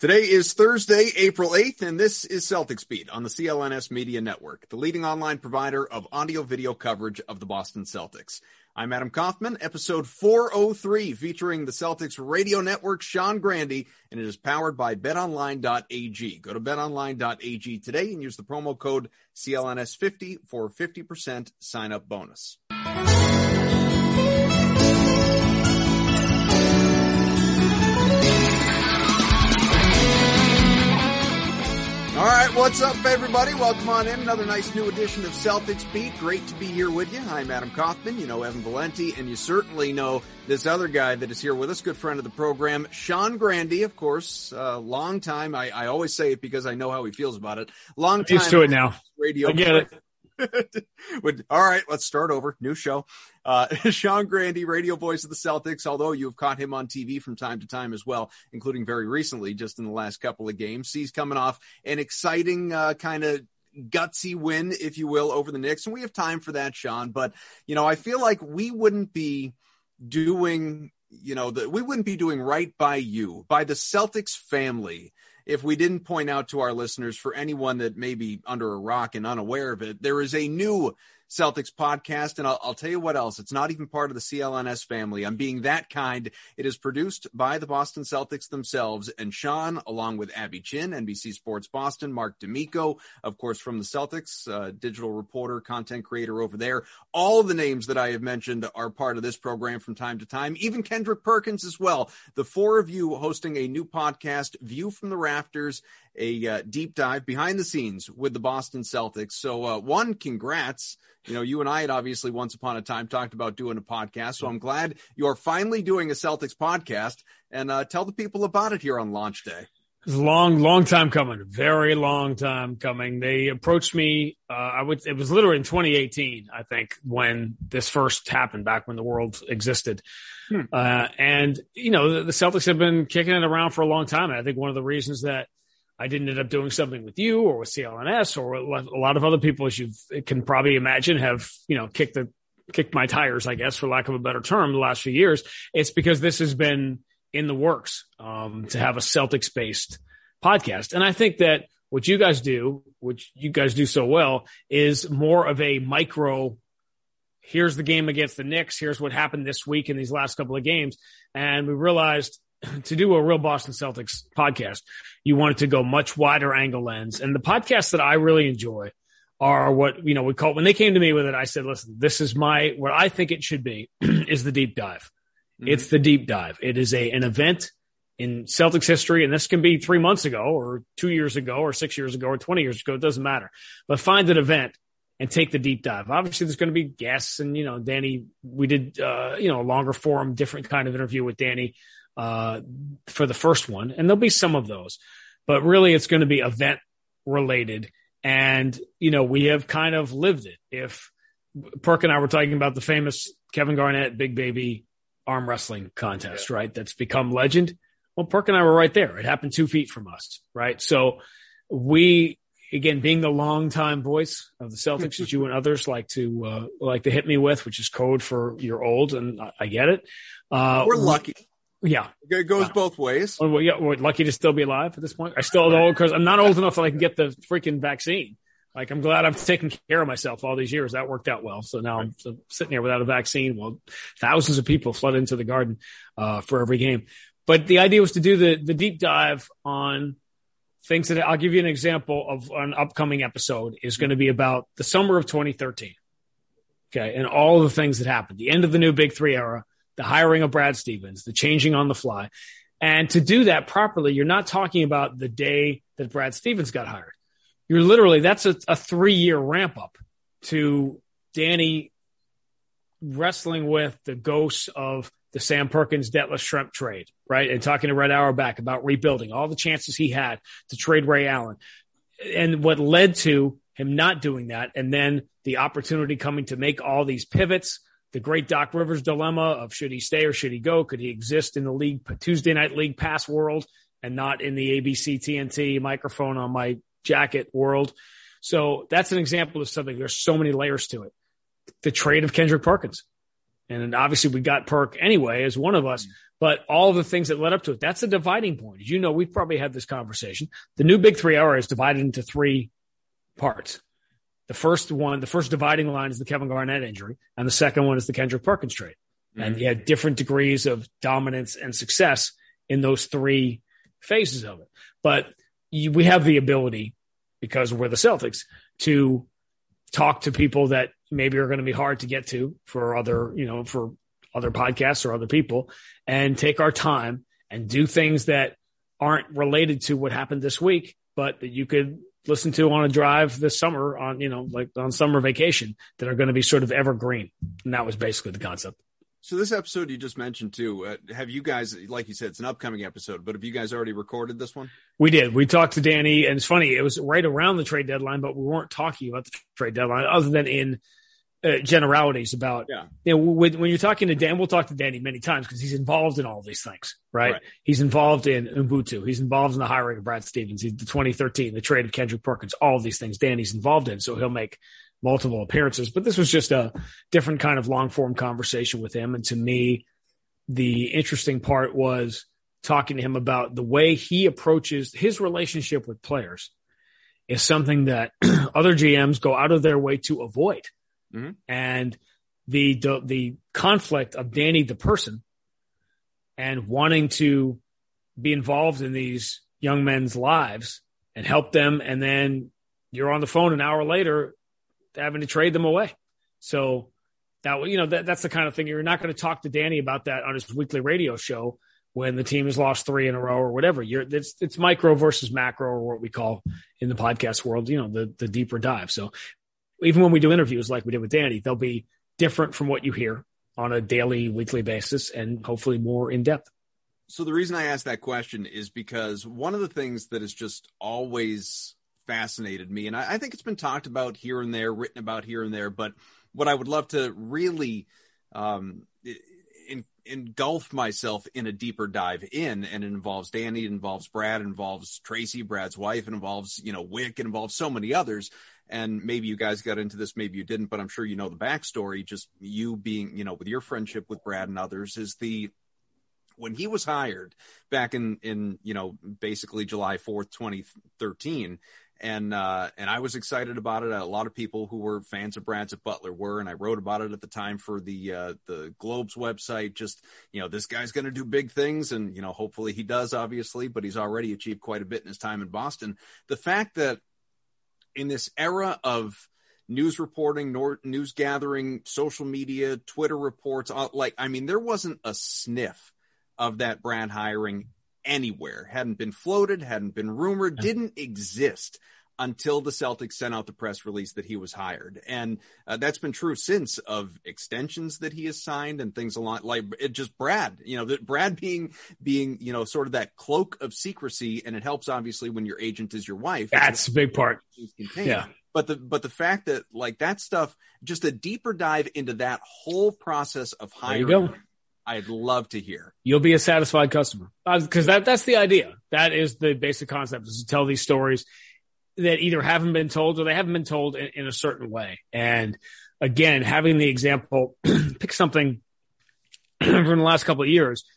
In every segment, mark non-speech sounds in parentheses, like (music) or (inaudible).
Today is Thursday, April 8th, and this is Celtics Beat on the CLNS Media Network, the leading online provider of audio video coverage of the Boston Celtics. I'm Adam Kaufman, episode 403, featuring the Celtics radio network, Sean Grandy, and it is powered by betonline.ag. Go to betonline.ag today and use the promo code CLNS50 for 50% sign up bonus. All right, what's up, everybody? Welcome on in. Another nice new edition of Celtics Beat. Great to be here with you. I'm Adam Kaufman. You know Evan Valenti, and you certainly know this other guy that is here with us, good friend of the program, Sean Grandy, of course. Uh, long time. I, I always say it because I know how he feels about it. Long time. Used to it now. Radio. I get it. (laughs) All right, let's start over. New show. Uh, (laughs) Sean Grandy, radio voice of the Celtics, although you've caught him on TV from time to time as well, including very recently, just in the last couple of games. He's coming off an exciting uh, kind of gutsy win, if you will, over the Knicks. And we have time for that, Sean. But, you know, I feel like we wouldn't be doing, you know, the, we wouldn't be doing right by you, by the Celtics family if we didn't point out to our listeners, for anyone that may be under a rock and unaware of it, there is a new Celtics podcast. And I'll, I'll, tell you what else. It's not even part of the CLNS family. I'm being that kind. It is produced by the Boston Celtics themselves and Sean, along with Abby Chin, NBC Sports Boston, Marc D'Amico, of course, from the Celtics, uh, digital reporter, content creator over there. All the names that I have mentioned are part of this program from time to time, even Kendrick Perkins as well. The four of you hosting a new podcast, View from the Rafters, a uh, deep dive behind the scenes with the Boston Celtics. So, uh, one, congrats you know, you and I had obviously once upon a time talked about doing a podcast. So I'm glad you're finally doing a Celtics podcast and uh, tell the people about it here on launch day. It's a long, long time coming. Very long time coming. They approached me. Uh, I would. It was literally in 2018, I think, when this first happened. Back when the world existed, hmm. uh, and you know, the, the Celtics have been kicking it around for a long time. And I think one of the reasons that I didn't end up doing something with you or with CLNS or a lot of other people, as you can probably imagine, have you know kicked the kicked my tires, I guess, for lack of a better term, the last few years. It's because this has been in the works um, to have a Celtics based podcast, and I think that what you guys do, which you guys do so well, is more of a micro. Here's the game against the Knicks. Here's what happened this week in these last couple of games, and we realized (clears throat) to do a real Boston Celtics podcast, you want it to go much wider angle lens. And the podcasts that I really enjoy are what, you know, we call, when they came to me with it, I said, listen, this is my, what I think it should be (clears throat) is the deep dive. Mm-hmm. It's the deep dive. It is a, an event in Celtics history. And this can be three months ago or two years ago or six years ago or 20 years ago. It doesn't matter, but find an event and take the deep dive. Obviously, there's going to be guests, and you know, Danny. We did, uh, you know, a longer form, different kind of interview with Danny uh, for the first one, and there'll be some of those, but really it's going to be event related. And, you know, we have kind of lived it. If Perk and I were talking about the famous Kevin Garnett Big Baby arm wrestling contest, yeah. right? That's become legend. Well, Perk and I were right there. It happened two feet from us, right? So we, again, being the longtime voice of the Celtics that you and (laughs) others like to, uh, like to hit me with, which is code for you're old and I, I get it. Uh, we're lucky. Yeah, it goes yeah. both ways. Well, yeah, we're lucky to still be alive at this point. I still don't because I'm not old enough that I can get the freaking vaccine. Like I'm glad I've taken care of myself all these years. That worked out well. So now I'm sitting here without a vaccine. Well, thousands of people flood into the garden uh, for every game. but the idea was to do the the deep dive on things that I'll give you an example of an upcoming episode is going to be about the summer of 2013. Okay. And all the things that happened, the end of the new big three era, the hiring of Brad Stevens, the changing on the fly. And to do that properly, you're not talking about the day that Brad Stevens got hired. You're literally, that's a, a three year ramp up to Danny wrestling with the ghosts of the Sam Perkins Detlef Schrempf trade, right? And talking to Red Auerbach about rebuilding, all the chances he had to trade Ray Allen. And what led to him not doing that. And then the opportunity coming to make all these pivots, the great Doc Rivers dilemma of should he stay or should he go? Could he exist in the league Tuesday night league pass world and not in the ABC TNT microphone on my jacket world? So that's an example of something. There's so many layers to it. The trade of Kendrick Perkins. And obviously we got Perk anyway as one of us, mm-hmm. but all of the things that led up to it, that's a dividing point. As you know, we've probably had this conversation. The new big three hour is divided into three parts. The first one, the first dividing line is the Kevin Garnett injury, and the second one is the Kendrick Perkins trade. Mm-hmm. And you had different degrees of dominance and success in those three phases of it. But you, we have the ability, because we're the Celtics, to talk to people that maybe are going to be hard to get to for other, you know, for other podcasts or other people and take our time and do things that aren't related to what happened this week, but that you could listen to on a drive this summer on, you know, like on summer vacation that are going to be sort of evergreen. And that was basically the concept. So this episode you just mentioned too, uh, have you guys, like you said, it's an upcoming episode, but have you guys already recorded this one? We did. We talked to Danny, and it's funny. It was right around the trade deadline, but we weren't talking about the trade deadline other than in uh, generalities about. Yeah. You know, when, when, you're talking to Dan, we'll talk to Danny many times because he's involved in all these things, right? right? He's involved in Ubuntu. He's involved in the hiring of Brad Stevens, he's the 2013, the trade of Kendrick Perkins, all of these things Danny's involved in. So he'll make multiple appearances, but this was just a different kind of long form conversation with him. And to me, the interesting part was talking to him about the way he approaches his relationship with players is something that (clears throat) other GMs go out of their way to avoid. Mm-hmm. And the, the, the conflict of Danny, the person, and wanting to be involved in these young men's lives and help them. And then you're on the phone an hour later having to trade them away. So that you know that that's the kind of thing you're not going to talk to Danny about that on his weekly radio show when the team has lost three in a row or whatever. You're it's it's micro versus macro or what we call in the podcast world, you know, the the deeper dive. So even when we do interviews like we did with Danny, they'll be different from what you hear on a daily, weekly basis and hopefully more in depth. So the reason I asked that question is because one of the things that is just always fascinated me. And I, I, think it's been talked about here and there, written about here and there. But what I would love to really um, engulf myself in a deeper dive in, and it involves Danny, it involves Brad, it involves Tracy, Brad's wife, it involves, you know, Wyc, it involves so many others. And maybe you guys got into this, maybe you didn't, but I'm sure you know the backstory. Just you being, you know, with your friendship with Brad and others is the when he was hired back in in you know basically July 4th 2013 and uh, and I was excited about it. A lot of people who were fans of Brad's at Butler were, and I wrote about it at the time for the uh, the Globe's website. Just you know, this guy's going to do big things, and you know, hopefully he does, obviously. But he's already achieved quite a bit in his time in Boston. The fact that in this era of news reporting, news gathering, social media, Twitter reports, uh, like I mean, there wasn't a sniff of that Brad hiring anywhere, hadn't been floated, hadn't been rumored, didn't exist until the Celtics sent out the press release that he was hired. And uh, that's been true since of extensions that he has signed and things along like it just Brad, you know, that Brad being, being, you know, sort of that cloak of secrecy. And it helps obviously when your agent is your wife. That's a big part. Yeah. But the, but the fact that like that stuff, just a deeper dive into that whole process of hiring I'd love to hear. You'll be a satisfied customer because uh, that that's the idea. That is the basic concept is to tell these stories that either haven't been told or they haven't been told in, in a certain way. And again, having the example, (clears throat) pick something (clears throat) from the last couple of years. (clears throat)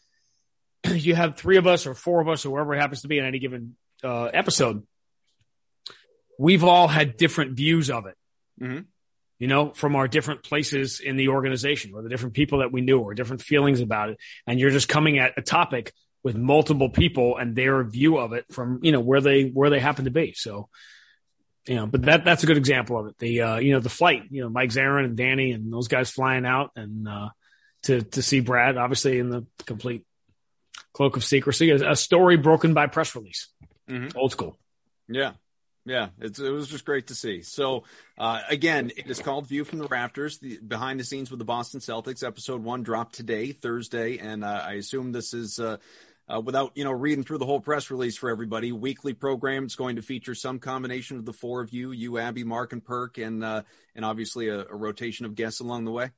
You have three of us or four of us or wherever it happens to be in any given uh, episode. We've all had different views of it. Mm-hmm you know, from our different places in the organization or the different people that we knew or different feelings about it. And you're just coming at a topic with multiple people and their view of it from you know where they where they happen to be. So you know, but that that's a good example of it. The uh, you know the flight, you know Mike Zarren and Danny and those guys flying out and uh, to to see Brad, obviously in the complete cloak of secrecy, a, a story broken by press release, mm-hmm. old school. Yeah, yeah, it was just great to see. So, uh, again, it is called View from the Rafters, the behind the scenes with the Boston Celtics. Episode one dropped today, Thursday, and uh, I assume this is uh, uh, without you know reading through the whole press release for everybody. Weekly program. It's going to feature some combination of the four of you, you, Abby, Mark, and Perk, and uh, and obviously a, a, rotation of guests along the way.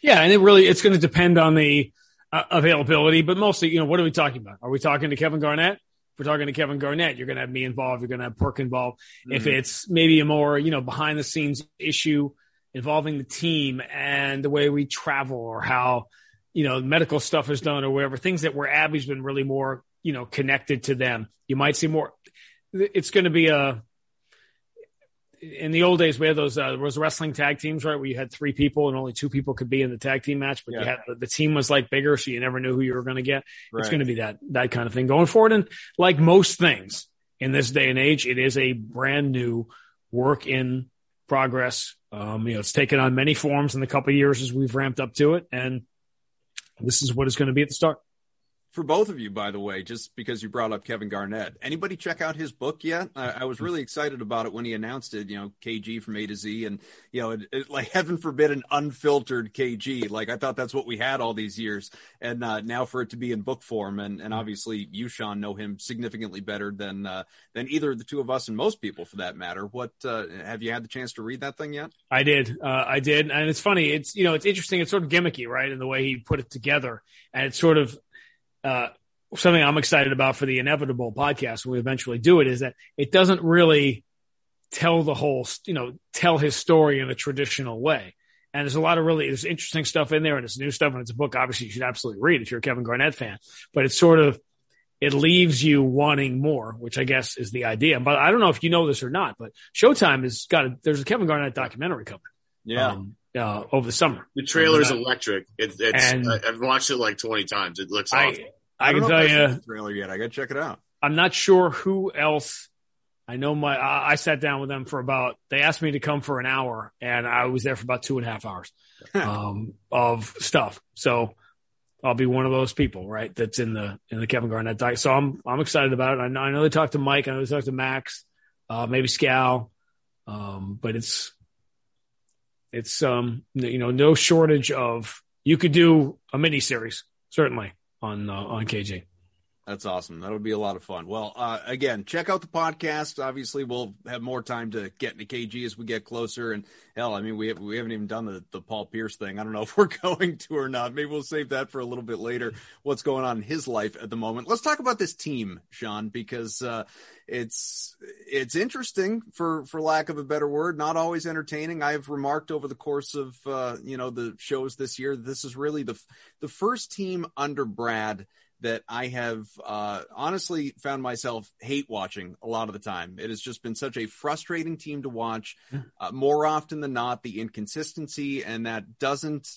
Yeah, and it really it's going to depend on the uh, availability, but mostly, you know, what are we talking about? Are we talking to Kevin Garnett? We're talking to Kevin Garnett, you're going to have me involved. You're going to have Perk involved. Mm-hmm. If it's maybe a more, you know, behind the scenes issue involving the team and the way we travel or how, you know, medical stuff is done or whatever, things that where Abby's been really more, you know, connected to them. You might see more. It's going to be a, in the old days, we had those uh, was wrestling tag teams, right? Where you had three people and only two people could be in the tag team match, but yeah. you had the team was like bigger, so you never knew who you were going to get. Right. It's going to be that that kind of thing going forward. And like most things in this day and age, it is a brand new work in progress. Um, you know, it's taken on many forms in the couple years as we've ramped up to it, and this is what it's going to be at the start for both of you, by the way, just because you brought up Kevin Garnett. Anybody check out his book yet? I, I, was really excited about it when he announced it. You know, KG from A to Z, and you know, it, it, like (laughs) heaven forbid an unfiltered KG. Like I thought that's what we had all these years, and uh, now for it to be in book form, and and obviously you, Sean, know him significantly better than uh, than either of the two of us, and most people for that matter. What uh, have you had the chance to read that thing yet? I did, uh, I did, and it's funny. It's you know, it's interesting. It's sort of gimmicky, right, in the way he put it together, and it's sort of uh, something I'm excited about for the inevitable podcast when we eventually do it is that it doesn't really tell the whole, you know, tell his story in a traditional way. And there's a lot of really there's interesting stuff in there, and it's new stuff, and it's a book. Obviously, you should absolutely read if you're a Kevin Garnett fan. But it's sort of it leaves you wanting more, which I guess is the idea. But I don't know if you know this or not, but Showtime has got a, there's a Kevin Garnett documentary coming. Yeah. Um, uh, over the summer. The trailer is electric. It, it's and I've watched it like 20 times. It looks I, awesome. I, I can tell you trailer yet. I got to check it out. I'm not sure who else. I know my. I, I, sat down with them for about. They asked me to come for an hour, and I was there for about two and a half hours (laughs) um, of stuff. So I'll be one of those people, right? That's in the in the Kevin Garnett diet. So I'm I'm excited about it. I know, I know they talked to Mike. I know they talked to Max, uh, maybe Scal, um, but it's it's um you know no shortage of you could do a mini series certainly on uh, on KG. That's awesome. That'll be a lot of fun. Well, uh, again, check out the podcast. Obviously, we'll have more time to get into KG as we get closer. And hell, I mean, we have, we haven't even done the, the Paul Pierce thing. I don't know (laughs) if we're going to or not. Maybe we'll save that for a little bit later. What's going on in his life at the moment? Let's talk about this team, Sean, because uh, it's it's interesting for for lack of a better word. Not always entertaining. I've remarked over the course of uh, you know the shows this year. This is really the the first team under Brad that I have uh, honestly found myself hate watching a lot of the time. It has just been such a frustrating team to watch. Uh, more often than not, the inconsistency, and that doesn't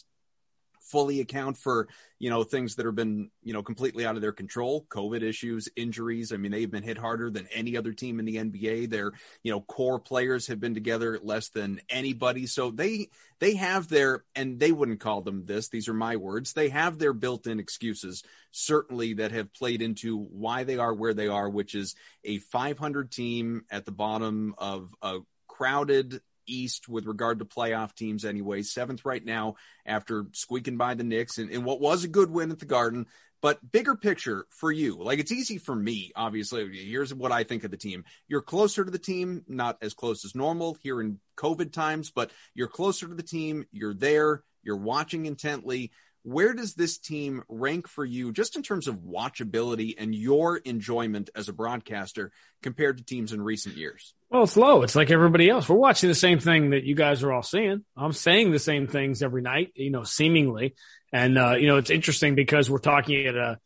fully account for you know things that have been you know completely out of their control covid issues injuries. I mean they've been hit harder than any other team in the nba their you know core players have been together less than anybody. So they they have their and they wouldn't call them this these are my words they have their built-in excuses certainly that have played into why they are where they are which is a 500 team at the bottom of a crowded East with regard to playoff teams anyway. Seventh right now after squeaking by the Knicks and, and what was a good win at the Garden. But bigger picture for you, like it's easy for me, obviously. Here's what I think of the team. You're closer to the team, not as close as normal here in COVID times, but you're closer to the team. You're there. You're watching intently where does this team rank for you just in terms of watchability and your enjoyment as a broadcaster compared to teams in recent years? Well, it's low. It's like everybody else. We're watching the same thing that you guys are all seeing. I'm saying the same things every night, you know, seemingly. And, uh, you know, it's interesting because we're talking at a,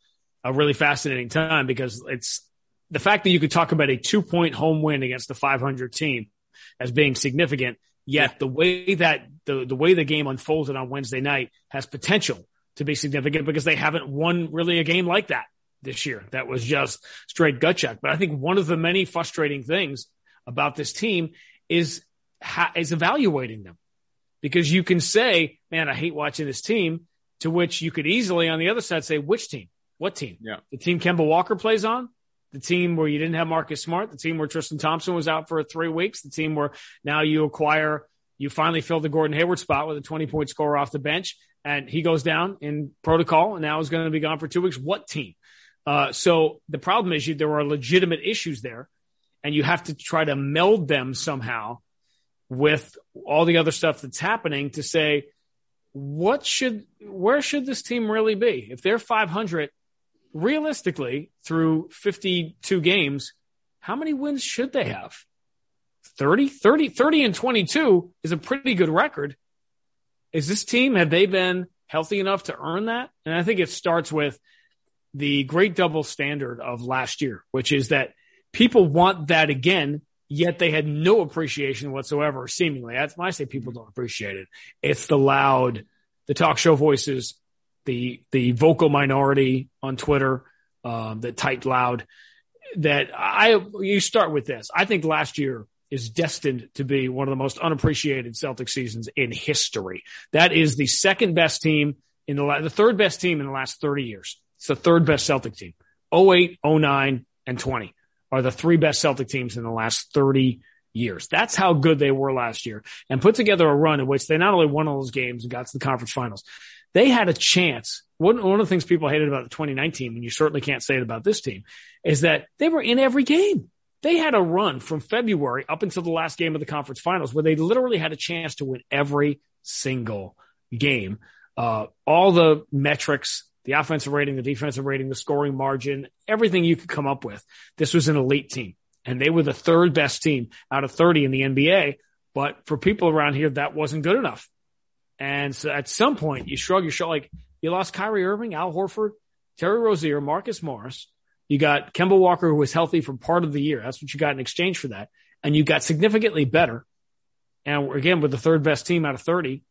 a really fascinating time because it's the fact that you could talk about a two point home win against the 500 team as being significant. Yet yeah. the way that the, the way the game unfolded on Wednesday night has potential to be significant because they haven't won really a game like that this year. That was just straight gut check. But I think one of the many frustrating things about this team is is evaluating them because you can say, "Man, I hate watching this team," to which you could easily on the other side say, "Which team? What team? Yeah, the team Kemba Walker plays on." The team where you didn't have Marcus Smart, the team where Tristan Thompson was out for three weeks, the team where now you acquire you finally fill the Gordon Hayward spot with a 20 point score off the bench, and he goes down in protocol and now is going to be gone for two weeks. What team? Uh, so the problem is you, there are legitimate issues there, and you have to try to meld them somehow with all the other stuff that's happening to say, what should, where should this team really be? If they're 500, realistically, through 52 games, how many wins should they have? 30, 30, 30 and 22 is a pretty good record. Is this team, have they been healthy enough to earn that? And I think it starts with the great double standard of last year, which is that people want that again, yet they had no appreciation whatsoever, seemingly. That's why I say people don't appreciate it. It's the loud, the talk show voices, the, the vocal minority on Twitter, um, that typed loud that I, you start with this. I think last year is destined to be one of the most unappreciated Celtic seasons in history. That is the second best team in the, the third best team in the last 30 years. It's the third best Celtic team. 08, 09, and 20 are the three best Celtic teams in the last 30 years. That's how good they were last year and put together a run in which they not only won all those games and got to the conference finals, they had a chance. One, one of the things people hated about the 2019, and you certainly can't say it about this team, is that they were in every game. They had a run from February up until the last game of the conference finals where they literally had a chance to win every single game. Uh, all the metrics, the offensive rating, the defensive rating, the scoring margin, everything you could come up with. This was an elite team and they were the third best team out of 30 in the NBA. But for people around here, that wasn't good enough. And so at some point you shrug your shoulder, like you lost Kyrie Irving, Al Horford, Terry Rozier, Marcus Morris, you got Kemba Walker, who was healthy for part of the year. That's what you got in exchange for that. And you got significantly better. And again, with the third best team out of 30,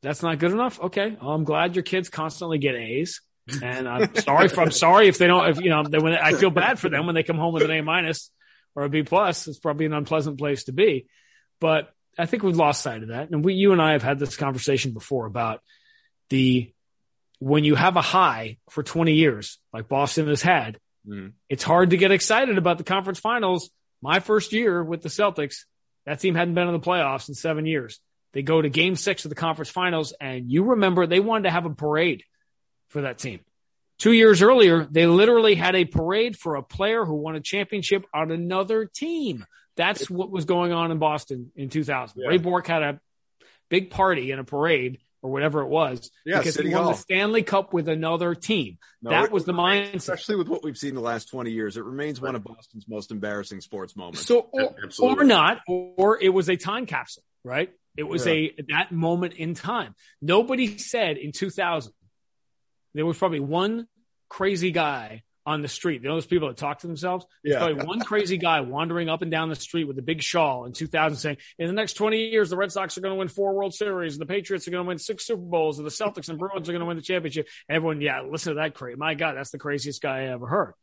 that's not good enough. Okay. Well, I'm glad your kids constantly get A's. And I'm sorry if I'm sorry if they don't, if you know, they, when I feel bad for them when they come home with an A minus or a B plus, it's probably an unpleasant place to be. But I think we've lost sight of that. And we, you and I have had this conversation before about the when you have a high for 20 years, like Boston has had, mm. it's hard to get excited about the conference finals. My first year with the Celtics, that team hadn't been in the playoffs in seven years. They go to game six of the conference finals, and you remember they wanted to have a parade for that team. Two years earlier, they literally had a parade for a player who won a championship on another team. That's what was going on in Boston in 2000. Yeah. Ray Bourque had a big party and a parade or whatever it was yeah, because City he won Hall. the Stanley Cup with another team. No, that was the mindset. Especially with what we've seen the last 20 years. It remains right. one of Boston's most embarrassing sports moments. So, or, or not, or it was a time capsule, right? It was yeah. a that moment in time. Nobody said in 2000 there was probably one crazy guy on the street. You know those people that talk to themselves? There's yeah. probably one crazy guy wandering up and down the street with a big shawl in 2000 saying, in the next 20 years, the Red Sox are going to win four World Series, and the Patriots are going to win six Super Bowls, and the Celtics and Bruins are going to win the championship. And everyone, yeah, listen to that crazy. My God, that's the craziest guy I ever heard.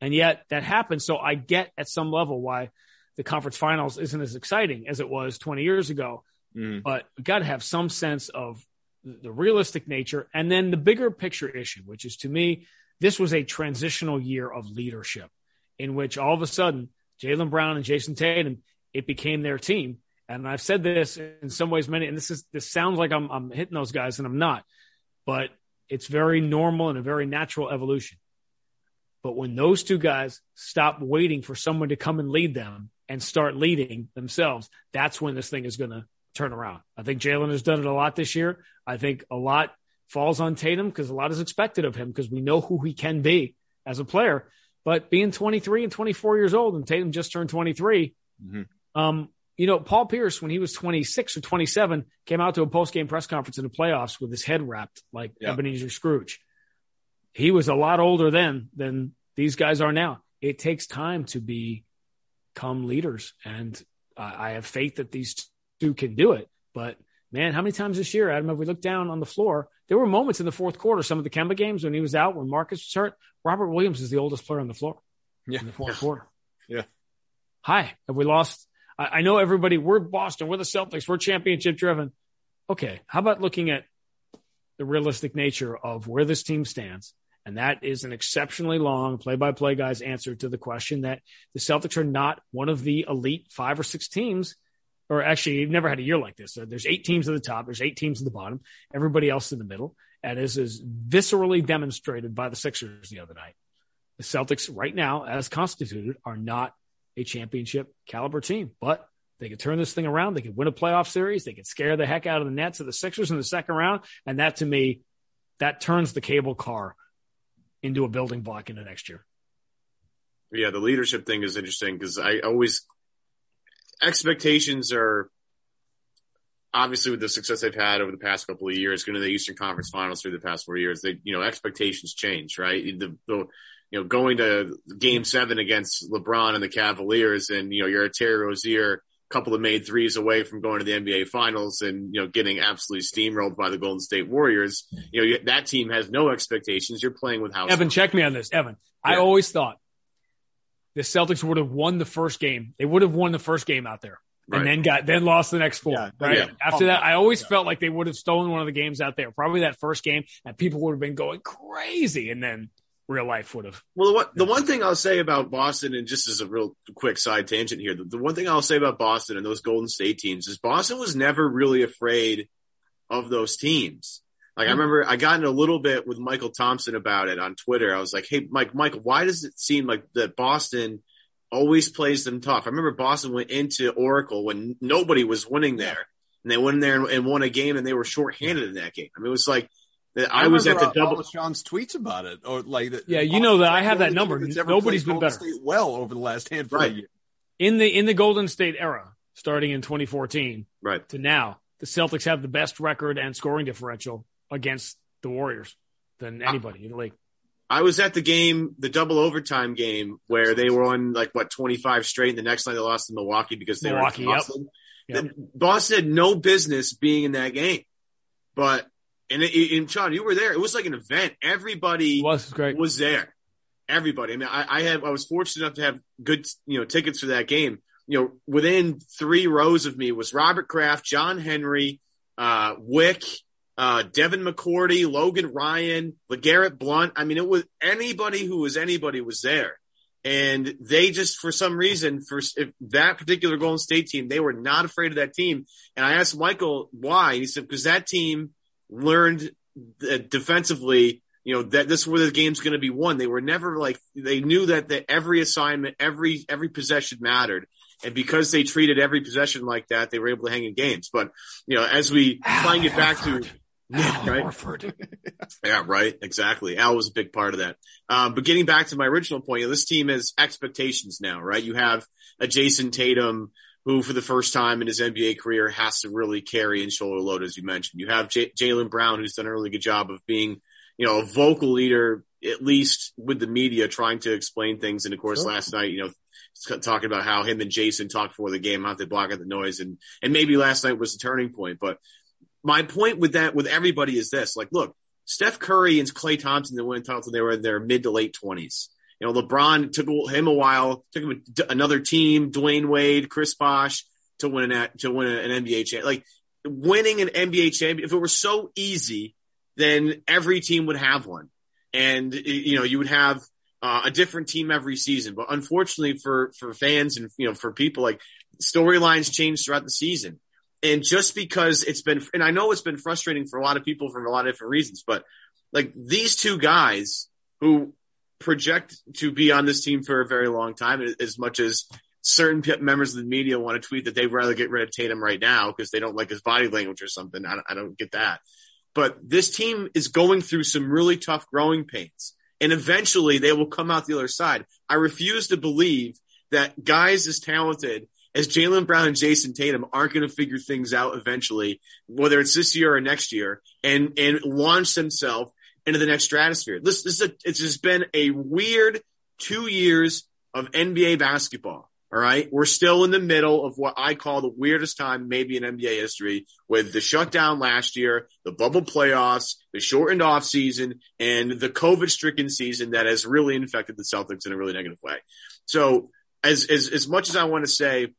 And yet that happened. So I get at some level why the conference finals isn't as exciting as it was 20 years ago. Mm. But we got to have some sense of the realistic nature and then the bigger picture issue, which is to me, this was a transitional year of leadership in which all of a sudden Jaylen Brown and Jayson Tatum, it became their team. And I've said this in some ways, many, and this is, this sounds like I'm, I'm hitting those guys and I'm not, but it's very normal and a very natural evolution. But when those two guys stop waiting for someone to come and lead them and start leading themselves, that's when this thing is going to turn around. I think Jaylen has done it a lot this year. I think a lot falls on Tatum because a lot is expected of him because we know who he can be as a player. But being 23 and 24 years old, and Tatum just turned 23, mm-hmm. um, you know, Paul Pierce, when he was 26 or 27, came out to a post game press conference in the playoffs with his head wrapped like yeah. Ebenezer Scrooge. He was a lot older then than these guys are now. It takes time to become leaders. And uh, I have faith that these two can do it. But man, how many times this year, Adam, have we looked down on the floor There were moments in the fourth quarter, some of the Kemba games when he was out, when Marcus was hurt. Robert Williams is the oldest player on the floor yeah. in the fourth quarter. Yeah. Hi, have we lost? I, I know everybody, we're Boston, we're the Celtics, we're championship driven. Okay, how about looking at the realistic nature of where this team stands? And that is an exceptionally long play by play guy's answer to the question that the Celtics are not one of the elite five or six teams or actually you've never had a year like this. there's eight teams at the top, there's eight teams at the bottom, everybody else in the middle. And as is viscerally demonstrated by the Sixers the other night. The Celtics right now, as constituted, are not a championship caliber team, but they could turn this thing around. They could win a playoff series. They could scare the heck out of the Nets of the Sixers in the second round. And that to me, that turns the cable car into a building block into next year. Yeah, the leadership thing is interesting because I always expectations are obviously with the success they've had over the past couple of years, going to the Eastern Conference Finals through the past four years, they you know expectations change, right? The, the you know going to Game Seven against LeBron and the Cavaliers, and you know you're a Terry Rozier a couple of made threes away from going to the NBA Finals and you know getting absolutely steamrolled by the Golden State Warriors. You know that team has no expectations. You're playing with house. Evan, check me on this, Evan. Yeah. I always thought the Celtics would have won the first game. They would have won the first game out there. Right. And then got then lost the next four. Yeah, right yeah. after that, I always yeah. felt like they would have stolen one of the games out there. Probably that first game, and people would have been going crazy. And then real life would have. Well, the one, the one thing I'll say about Boston, and just as a real quick side tangent here, the, the, one thing I'll say about Boston and those Golden State teams is Boston was never really afraid of those teams. Like I remember I got in a little bit with Michael Thompson about it on Twitter. I was like, Hey, Mike, Michael, why does it seem like that Boston always plays them tough? I remember Boston went into Oracle when nobody was winning there and they went in there and, and won a game and they were shorthanded in that game. I mean, it was like, I, I was at the uh, double. Sean's tweets about it, or like that. Yeah, you know that I have that number. Nobody's been better. State well over the last handful right. of years. In the in the Golden State era, starting in 2014, right to now, the Celtics have the best record and scoring differential against the Warriors than anybody I, in the league. I was at the game, the double overtime game, where they were on like what 25 straight, and the next night they lost to Milwaukee because they Milwaukee, were in Boston. Yep. Yep. Boston had no business being in that game, but and, and Sean, you were there. It was like an event. Everybody was great. Was there. Everybody. I mean, I, I have. I was fortunate enough to have good, you know, tickets for that game. You know, within three rows of me was Robert Kraft, John Henry, uh, Wyc, uh, Devin McCourty, Logan Ryan, LeGarrette Blunt. I mean, it was anybody who was anybody was there. And they just, for some reason, for that particular Golden State team, they were not afraid of that team. And I asked Michael why. and He said, because that team learned defensively, you know, that this is where the game's going to be won. They were never like, they knew that, that every assignment, every, every possession mattered. And because they treated every possession like that, they were able to hang in games. But, you know, as we try and get back to, yeah, right? (laughs) yeah, right. Exactly. Al was a big part of that. Um, but getting back to my original point, you know, this team has expectations now, right? You have a Jayson Tatum who for the first time in his NBA career has to really carry and shoulder load, as you mentioned. You have J- Jaylen Brown, who's done a really good job of being, you know, a vocal leader, at least with the media, trying to explain things. And of course, sure. last night, you know, talking about how him and Jason talked before the game, how they block out the noise, and and maybe last night was a turning point. But my point with that, with everybody, is this: like, look, Steph Curry and Klay Thompson that went title, they were in their mid to late twenties. You know, LeBron took him a while, took him another team, Dwyane Wade, Chris Bosh to win an to win an NBA champ. Like winning an NBA champion, if it were so easy, then every team would have one, and you know you would have uh, a different team every season. But unfortunately for for fans and you know for people, like storylines change throughout the season. And just because it's been, and I know it's been frustrating for a lot of people for a lot of different reasons, but like these two guys who project to be on this team for a very long time, as much as certain members of the media want to tweet that they'd rather get rid of Tatum right now because they don't like his body language or something. I don't, I don't get that. But this team is going through some really tough growing pains and eventually they will come out the other side. I refuse to believe that guys as talented as Jaylen Brown and Jayson Tatum aren't going to figure things out eventually, whether it's this year or next year, and and launch themselves into the next stratosphere. This, this is a, it's just been a weird two years of NBA basketball. All right. We're still in the middle of what I call the weirdest time maybe in NBA history with the shutdown last year, the bubble playoffs, the shortened off season, and the COVID stricken season that has really infected the Celtics in a really negative way. So as, as, as much as I want to say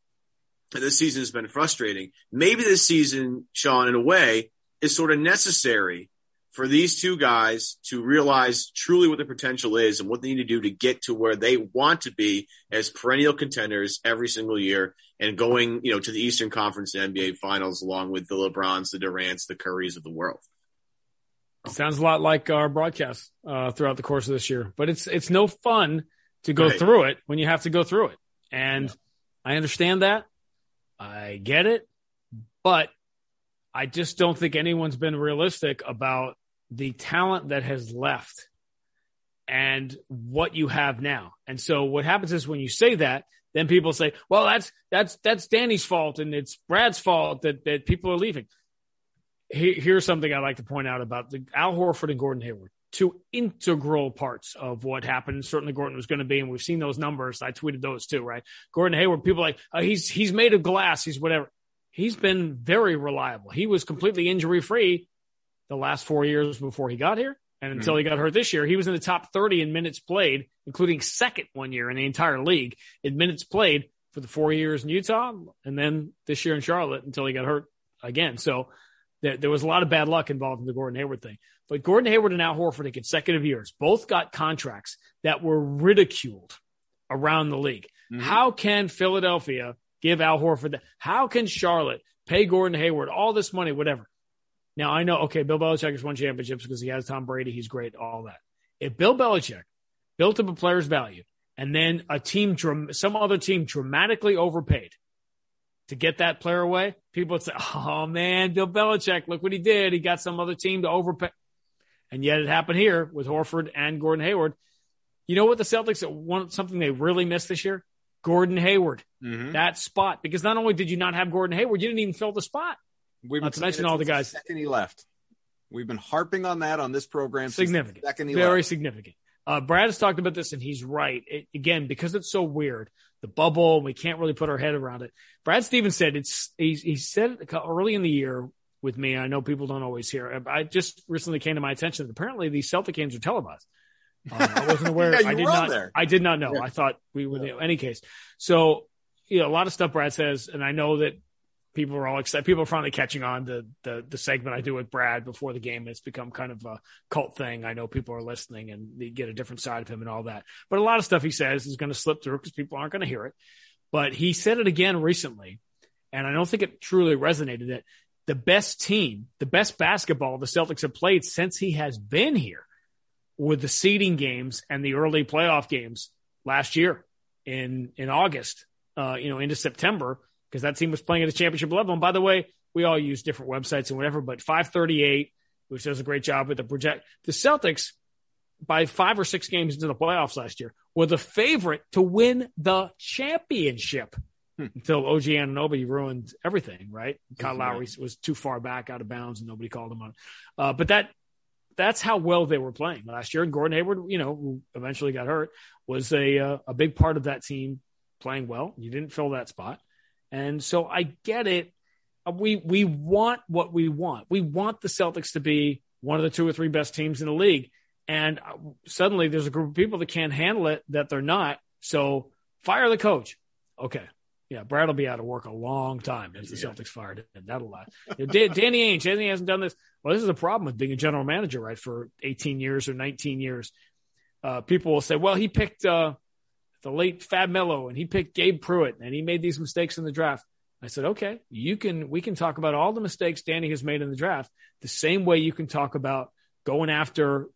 this season has been frustrating, maybe this season, Sean, in a way is sort of necessary for these two guys to realize truly what the potential is and what they need to do to get to where they want to be as perennial contenders every single year and going, you know, to the Eastern Conference and NBA finals along with the LeBrons, the Durants, the Currys of the world. Sounds a lot like our broadcast uh, throughout the course of this year, but it's it's no fun to go Right. through it when you have to go through it, and Yeah. I understand that, I get it, but I just don't think anyone's been realistic about the talent that has left and what you have now. And so what happens is when you say that, then people say, well, that's, that's, that's Danny's fault and it's Brad's fault that, that people are leaving. Here, here's something I like to point out about the Al Horford and Gordon Hayward, two integral parts of what happened. Certainly Gordon was going to be, and we've seen those numbers. I tweeted those too, right? Gordon Hayward, people like, oh, he's, he's made of glass. He's whatever. He's been very reliable. He was completely injury free the last four years before he got here. And until mm-hmm. he got hurt this year, he was in the top 30 in minutes played, including second one year in the entire league in minutes played for the four years in Utah and then this year in Charlotte until he got hurt again. So there, there was a lot of bad luck involved in the Gordon Hayward thing. But Gordon Hayward and Al Horford in consecutive years both got contracts that were ridiculed around the league. Mhm. How can Philadelphia give Al Horford that? How can Charlotte pay Gordon Hayward all this money, whatever? Now I know, okay, Bill Belichick has won championships because he has Tom Brady. He's great, all that. If Bill Belichick built up a player's value and then a team, some other team dramatically overpaid to get that player away, people would say, oh man, Bill Belichick, look what he did. He got some other team to overpay. And yet it happened here with Horford and Gordon Hayward. You know what the Celtics want something they really missed this year? Gordon Hayward, Mhm. that spot. Because not only did you not have Gordon Hayward, you didn't even fill the spot. We've Not to mention all the guys. Second he left. We've been harping on that on this program. since the Significant. Second he Very left. significant. Uh, Brad has talked about this and he's right. It, again, because it's so weird, the bubble, we can't really put our head around it. Brad Stevens said it's, he, he said it early in the year with me. I know people don't always hear. I just recently came to my attention that apparently these Celtic games are televised. Uh, I wasn't (laughs) aware. Yeah, I did not. there. I did not know. Yeah. I thought we would. In any case, so you know, a lot of stuff Brad says, and I know that people are all excited. People are finally catching on to the the segment I do with Brad before the game. It's become kind of a cult thing. I know people are listening and they get a different side of him and all that. But a lot of stuff he says is going to slip through because people aren't going to hear it. But he said it again recently, and I don't think it truly resonated. That the best team, the best basketball the Celtics have played since he has been here, with the seeding games and the early playoff games last year in in August, uh, you know, into September, because that team was playing at a championship level. And by the way, we all use different websites and whatever, but 538, which does a great job with the project. The Celtics, by five or six games into the playoffs last year, were the favorite to win the championship. Hmm. Until OG Anunoby ruined everything, right? Kyle Right. Lowry was too far back out of bounds and nobody called him on. Uh, but that that's how well they were playing last year. And Gordon Hayward, you know, who eventually got hurt, was a uh, a big part of that team playing well. You didn't fill that spot, and so I get it. Uh, We we want what we want. We want the Celtics to be one of the two or three best teams in the league. And uh, suddenly there's a group of people that can't handle it that they're not. So fire the coach. Okay. Yeah, Brad will be out of work a long time if the Yeah. Celtics fired him. That'll last. You know, Dan- Danny Ainge, Danny hasn't done this. Well, this is a problem with being a general manager, right? For 18 years or 19 years, uh, people will say, "Well, he picked uh, the late Fab Melo and he picked Gabe Pruitt and he made these mistakes in the draft." I said, "Okay, you can. We can talk about all the mistakes Danny has made in the draft the same way you can talk about going after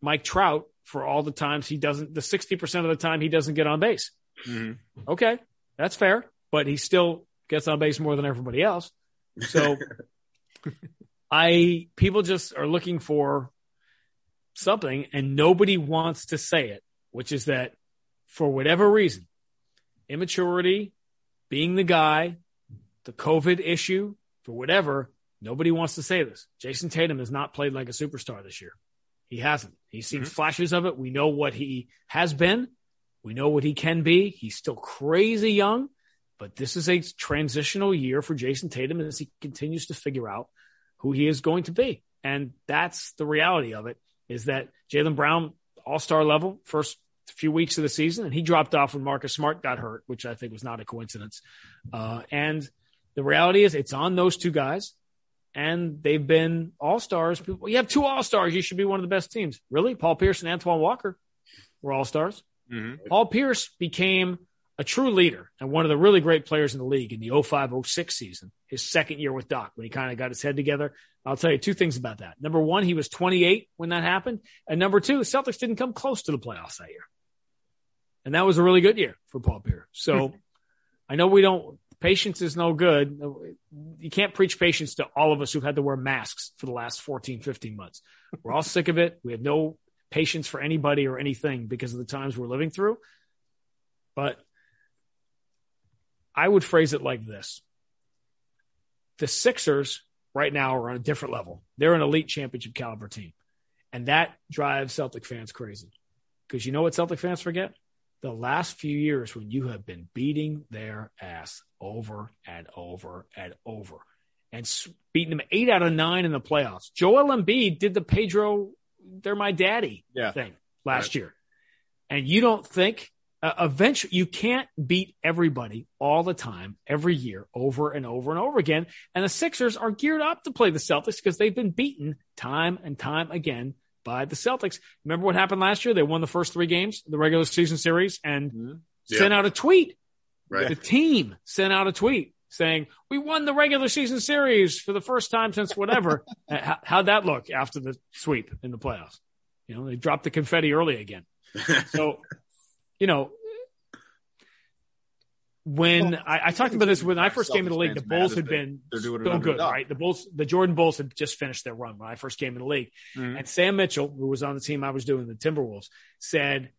Mike Trout for all the times he doesn't. The 60 percent of the time he doesn't get on base. Mhm. Okay, that's fair, but he still gets on base more than everybody else. So (laughs) I people just are looking for something and nobody wants to say it, which is that for whatever reason, immaturity, being the guy, the COVID issue, for whatever, nobody wants to say this. Jayson Tatum has not played like a superstar this year. He hasn't. He's seen mm-hmm. flashes of it. We know what he has been, We know what he can be. He's still crazy young, but this is a transitional year for Jayson Tatum as he continues to figure out who he is going to be. And that's the reality of it is that Jaylen Brown, all star level, first few weeks of the season, and he dropped off when Marcus Smart got hurt, which I think was not a coincidence. Uh, and the reality is it's on those two guys and they've been all stars. You have two all stars. You should be one of the best teams. Really? Paul Pierce and Antoine Walker were all stars. Mm-hmm. Paul Pierce became a true leader and one of the really great players in the league in the 05 06 season, his second year with Doc, when he kind of got his head together. I'll tell you two things about that. Number one, he was 28 when that happened. And number two, Celtics didn't come close to the playoffs that year. And that was a really good year for Paul Pierce. So I know we don't, patience is no good. You can't preach patience to all of us who've had to wear masks for the last 14, 15 months. We're all sick of it. We have no patience for anybody or anything because of the times we're living through. But I would phrase it like this The Sixers right now are on a different level. They're an elite championship caliber team. And that drives Celtic fans crazy. Because you know what Celtic fans forget? the last few years when you have been beating their ass over and over and over and beating them eight out of nine in the playoffs. Joel Embiid did the Pedro, they're my daddy yeah. thing last right. year. And you don't think uh, eventually you can't beat everybody all the time, every year, over and over and over again. And the Sixers are geared up to play the Celtics because they've been beaten time and time again by the Celtics. Remember what happened last year? They won the first three games, the regular season series, and mm-hmm. sent out a tweet. Right. The team sent out a tweet saying, "We won the regular season series for the first time since whatever." (laughs) How, how'd that look after the sweep in the playoffs? You know, they dropped the confetti early again. (laughs) So, you know, when well, I, I, talked about this when I first came in the league, the Bulls had been so good, right? The Bulls, the Jordan Bulls had just finished their run when I first came in the league. Mm-hmm. And Sam Mitchell, who was on the team I was doing, the Timberwolves, said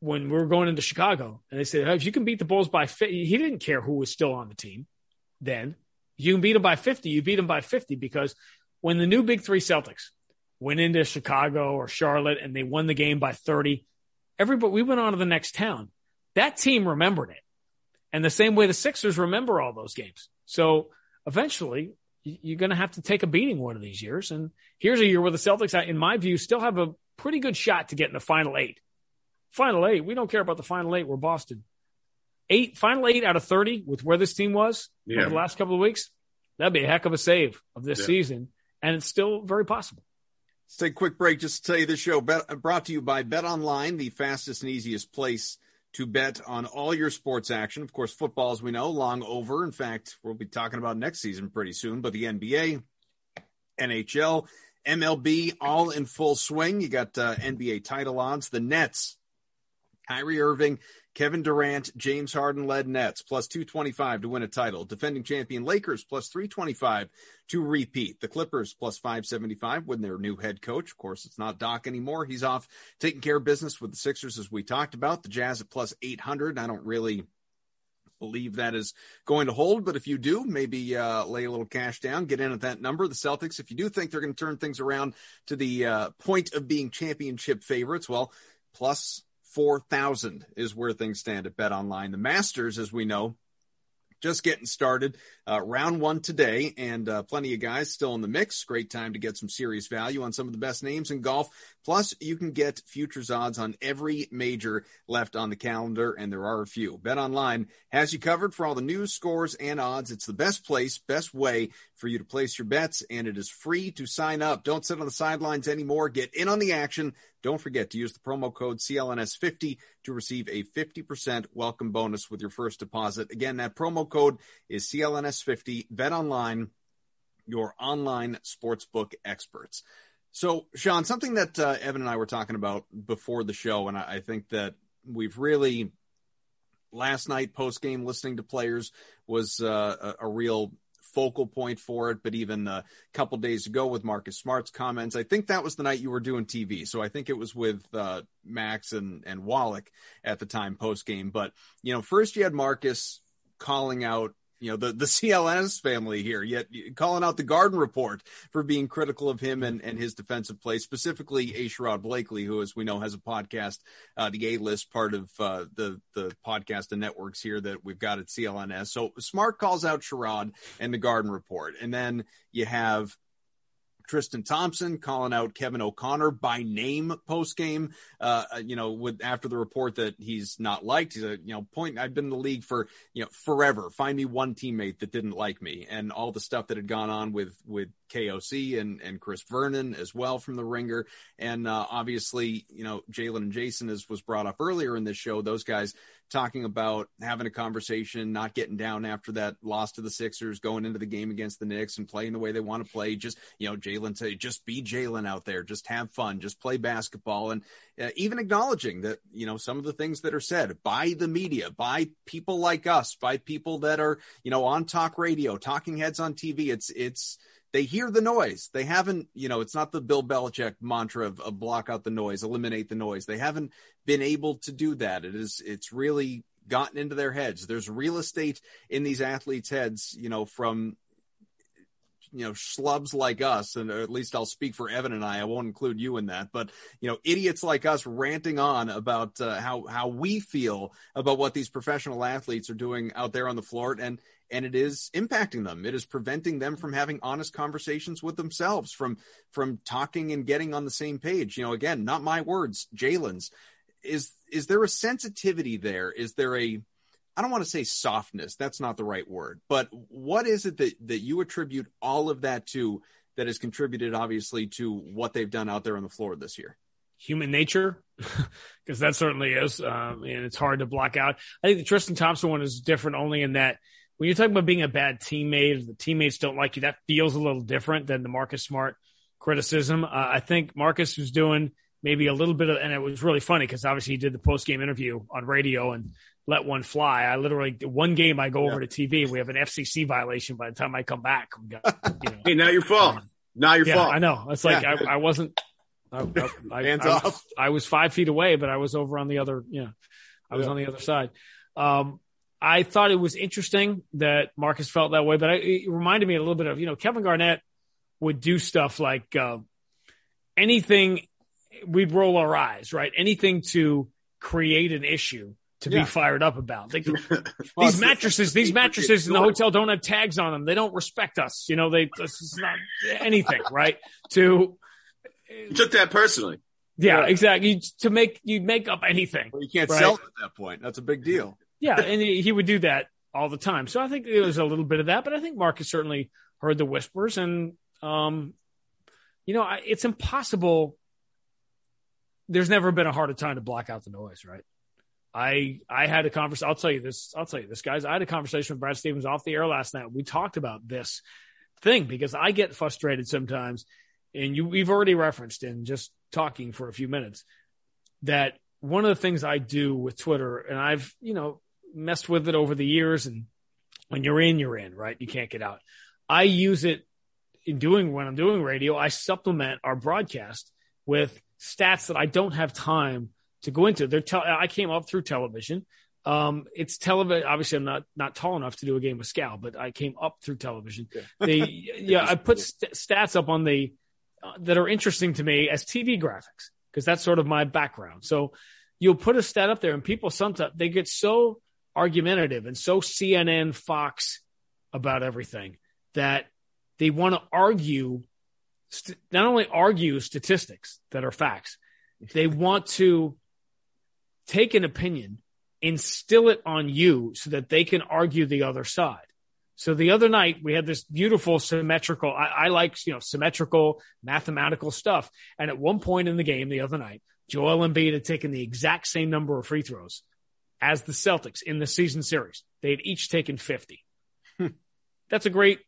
when we were going into Chicago, and they said, if you can beat the Bulls by 50, he didn't care who was still on the team then. You can beat them by 50, you beat them by 50 because when the new Big Three Celtics went into Chicago or Charlotte and they won the game by 30, everybody, we went on to the next town. That team remembered it and the same way the Sixers remember all those games. So eventually you're going to have to take a beating one of these years. And here's a year where the Celtics, in my view, still have a pretty good shot to get in the final eight. Final eight. We don't care about the final eight. We're Boston. Eight, final eight out of 30 with where this team was yeah. over the last couple of weeks. That'd be a heck of a save of this yeah. season. And it's still very possible. Let's take a quick break just to tell you this show brought to you by Bet Online, the fastest and easiest place to bet on all your sports action. Of course, football, as we know, long over. In fact, we'll be talking about next season pretty soon, but the NBA, NHL, MLB, all in full swing. You got uh, NBA title odds. The Nets, Kyrie Irving Kevin Durant, James Harden led Nets plus 225 to win a title. Defending champion Lakers plus 325 to repeat. The Clippers plus 575 with their new head coach. Of course, it's not Doc anymore. He's off taking care of business with the Sixers as we talked about. The Jazz at plus 800. I don't really believe that is going to hold, but if you do, maybe uh, lay a little cash down, get in at that number. The Celtics, if you do think they're going to turn things around to the uh, point of being championship favorites, well, plus 4,000 is where things stand at Bet Online. The Masters, as we know, just getting started. Uh, round one today, and uh, plenty of guys still in the mix. Great time to get some serious value on some of the best names in golf. Plus, you can get futures odds on every major left on the calendar, and there are a few. Bet Online has you covered for all the news, scores, and odds. It's the best place, best way for you to place your bets, and it is free to sign up. Don't sit on the sidelines anymore. Get in on the action. Don't forget to use the promo code CLNS50 to receive a 50% welcome bonus with your first deposit. Again, that promo code is CLNS50. Bet online, your online sportsbook experts. So, Sean, something that uh, Evan and I were talking about before the show, and I, I think that we've really last night post game listening to players was uh, a, a, real focal point for it. But even a couple days ago with Marcus Smart's comments, I think that was the night you were doing TV. So I think it was with uh, Max and and Wallach at the time post game. But you know, first you had Marcus calling out you know the the (laughs) CLNS family here, yet calling out the Garden Report for being critical of him and, and his defensive play, specifically A. Blakely, who, as we know, has a podcast, uh, the A List, part of uh, the the podcast and networks here that we've got at CLNS. So Smart calls out Sherrod and the Garden Report, and then you have Tristan Thompson calling out Kevin O'Connor by name post game. Uh, you know, with after the report that he's not liked, he's a you know point. I've been in the league for you know forever. Find me one teammate that didn't like me, and all the stuff that had gone on with with KOC and and Chris Vernon as well from the Ringer, and uh, obviously you know Jaylen and Jayson as was brought up earlier in this show. Those guys talking about having a conversation, not getting down after that loss to the Sixers, going into the game against the Knicks and playing the way they want to play. Just, you know, Jaylen say, just be Jaylen out there, just have fun, just play basketball. And uh, even acknowledging that, you know, some of the things that are said by the media, by people like us, by people that are, you know, on talk radio, talking heads on TV, it's, it's, they hear the noise. They haven't, you know, it's not the Bill Belichick mantra of, of, block out the noise, eliminate the noise. They haven't been able to do that. It is, it's really gotten into their heads. There's real estate in these athletes' heads, you know, from you know schlubs like us and at least i'll speak for evan and i i won't include you in that but you know idiots like us ranting on about uh, how how we feel about what these professional athletes are doing out there on the floor and and it is impacting them. It is preventing them from having honest conversations with themselves from from talking and getting on the same page. You know again not my words jaylen's. Is is there a sensitivity there? Is there a I don't want to say softness. That's not the right word. But what is it that, that you attribute all of that to that has contributed, obviously, to what they've done out there on the floor this year? Human nature, (laughs) because that certainly is. Um, and it's hard to block out. I think the Tristan Thompson one is different only in that when you're talking about being a bad teammate, the teammates don't like you, that feels a little different than the Marcus Smart criticism. Uh, I think Marcus was doing maybe a little bit of, and it was really funny because obviously he did the post game interview on radio and let one fly. I literally one game I go yeah. over to TV. We have an FCC violation by the time I come back. Got, you know, (laughs) hey, now your fault. Now your yeah, fault. I know. It's like yeah. I, I, wasn't. I, I, (laughs) Hands I, off. Was, I was five feet away, but I was over on the other. Yeah, I was on the other side. Um, I thought it was interesting that Marcus felt that way, but it reminded me a little bit of you know Kevin Garnett would do stuff like uh, anything. We'd roll our eyes, right? Anything to create an issue to yeah. be fired up about. They, (laughs) well, these mattresses, these mattresses in the hotel don't have tags on them. They don't respect us. You know, they this is not anything, right? To you took that personally. Yeah, yeah. exactly. to make you make up anything. Well, you can't right? sell it at that point. That's a big deal. Yeah, and he, he would do that all the time. So I think there was a little bit of that, but I think Marcus certainly heard the whispers, and um, you know, it's impossible. There's never been a harder time to block out the noise, right? I I had a conversation. I'll tell you this. I'll tell you this, guys. I had a conversation with Brad Stevens off the air last night. We talked about this thing because I get frustrated sometimes, and you we've already referenced in just talking for a few minutes that one of the things I do with Twitter, and I've you know messed with it over the years, and when you're in, you're in, right? You can't get out. I use it in doing when I'm doing radio. I supplement our broadcast with stats that I don't have time to go into. They're te- I came up through television. Um, it's television. Obviously, I'm not not tall enough to do a game with Scal, but I came up through television. Yeah. They, (laughs) yeah, I put st- stats up on the uh, that are interesting to me as TV graphics because that's sort of my background. So you'll put a stat up there, and people sometimes they get so argumentative and so CNN, Fox about everything that they want to argue, st- not only argue statistics that are facts, they want to take an opinion, instill it on you so that they can argue the other side. So the other night we had this beautiful symmetrical, I, I like, you know, symmetrical mathematical stuff. And at one point in the game the other night, Joel Embiid had taken the exact same number of free throws as the Celtics in the season series. They had each taken 50. Hmm. That's a great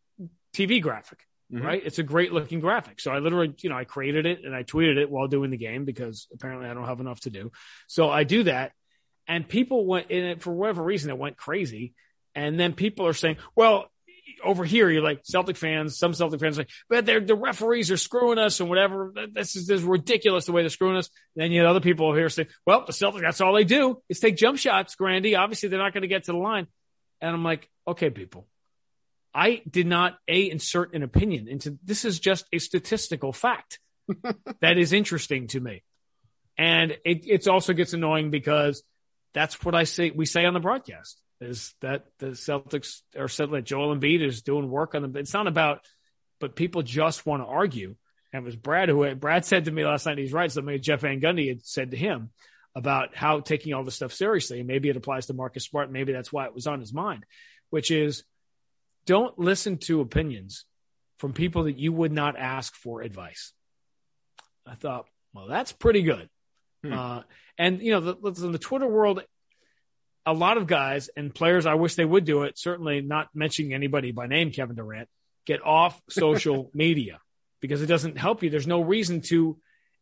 TV graphic, mm-hmm. right? It's a great looking graphic. So I literally, you know, I created it and I tweeted it while doing the game because apparently I don't have enough to do. So I do that. And people went in it for whatever reason, it went crazy. And then people are saying, well, over here, you're like Celtic fans, some Celtic fans like, but they're, the referees are screwing us and whatever. This is, this is ridiculous the way they're screwing us. And then you have other people here say, well, the Celtics, that's all they do is take jump shots, Grandy. Obviously, they're not going to get to the line. And I'm like, okay, people, I did not a insert an opinion into this is just a statistical fact (laughs) that is interesting to me. And it it also gets annoying because that's what I say we say on the broadcast is that the Celtics are said that Joel Embiid is doing work on them. It's not about, but people just want to argue. And it was Brad who Brad said to me last night. He's right. Something Jeff Van Gundy had said to him about how taking all this stuff seriously. And maybe it applies to Marcus Smart. Maybe that's why it was on his mind, which is don't listen to opinions from people that you would not ask for advice. I thought, well, that's pretty good. Hmm. Uh, and you know, the, in the Twitter world, a lot of guys and players, I wish they would do it. Certainly not mentioning anybody by name, Kevin Durant, get off (laughs) social media because it doesn't help you. There's no reason to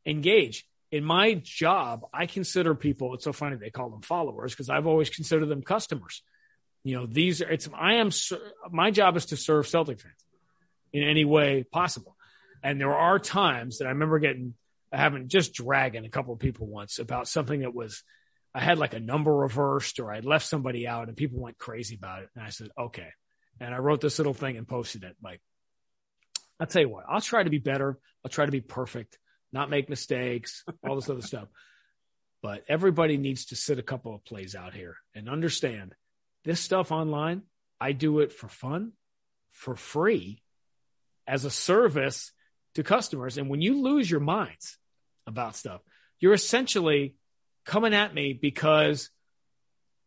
engage. In my job, I consider people, it's so funny they call them followers because I've always considered them customers. You know, these are, it's, I am, my job is to serve Celtic fans in any way possible. And there are times that I remember getting, having just dragging a couple of people once about something that was, I had like a number reversed or I left somebody out and people went crazy about it. And I said, okay. And I wrote this little thing and posted it. Like, I'll tell you what, I'll try to be better. I'll try to be perfect, not make mistakes, all this other (laughs) stuff. But everybody needs to sit a couple of plays out here and understand this stuff online. I do it for fun, for free, as a service to customers. And when you lose your minds about stuff, you're essentially coming at me because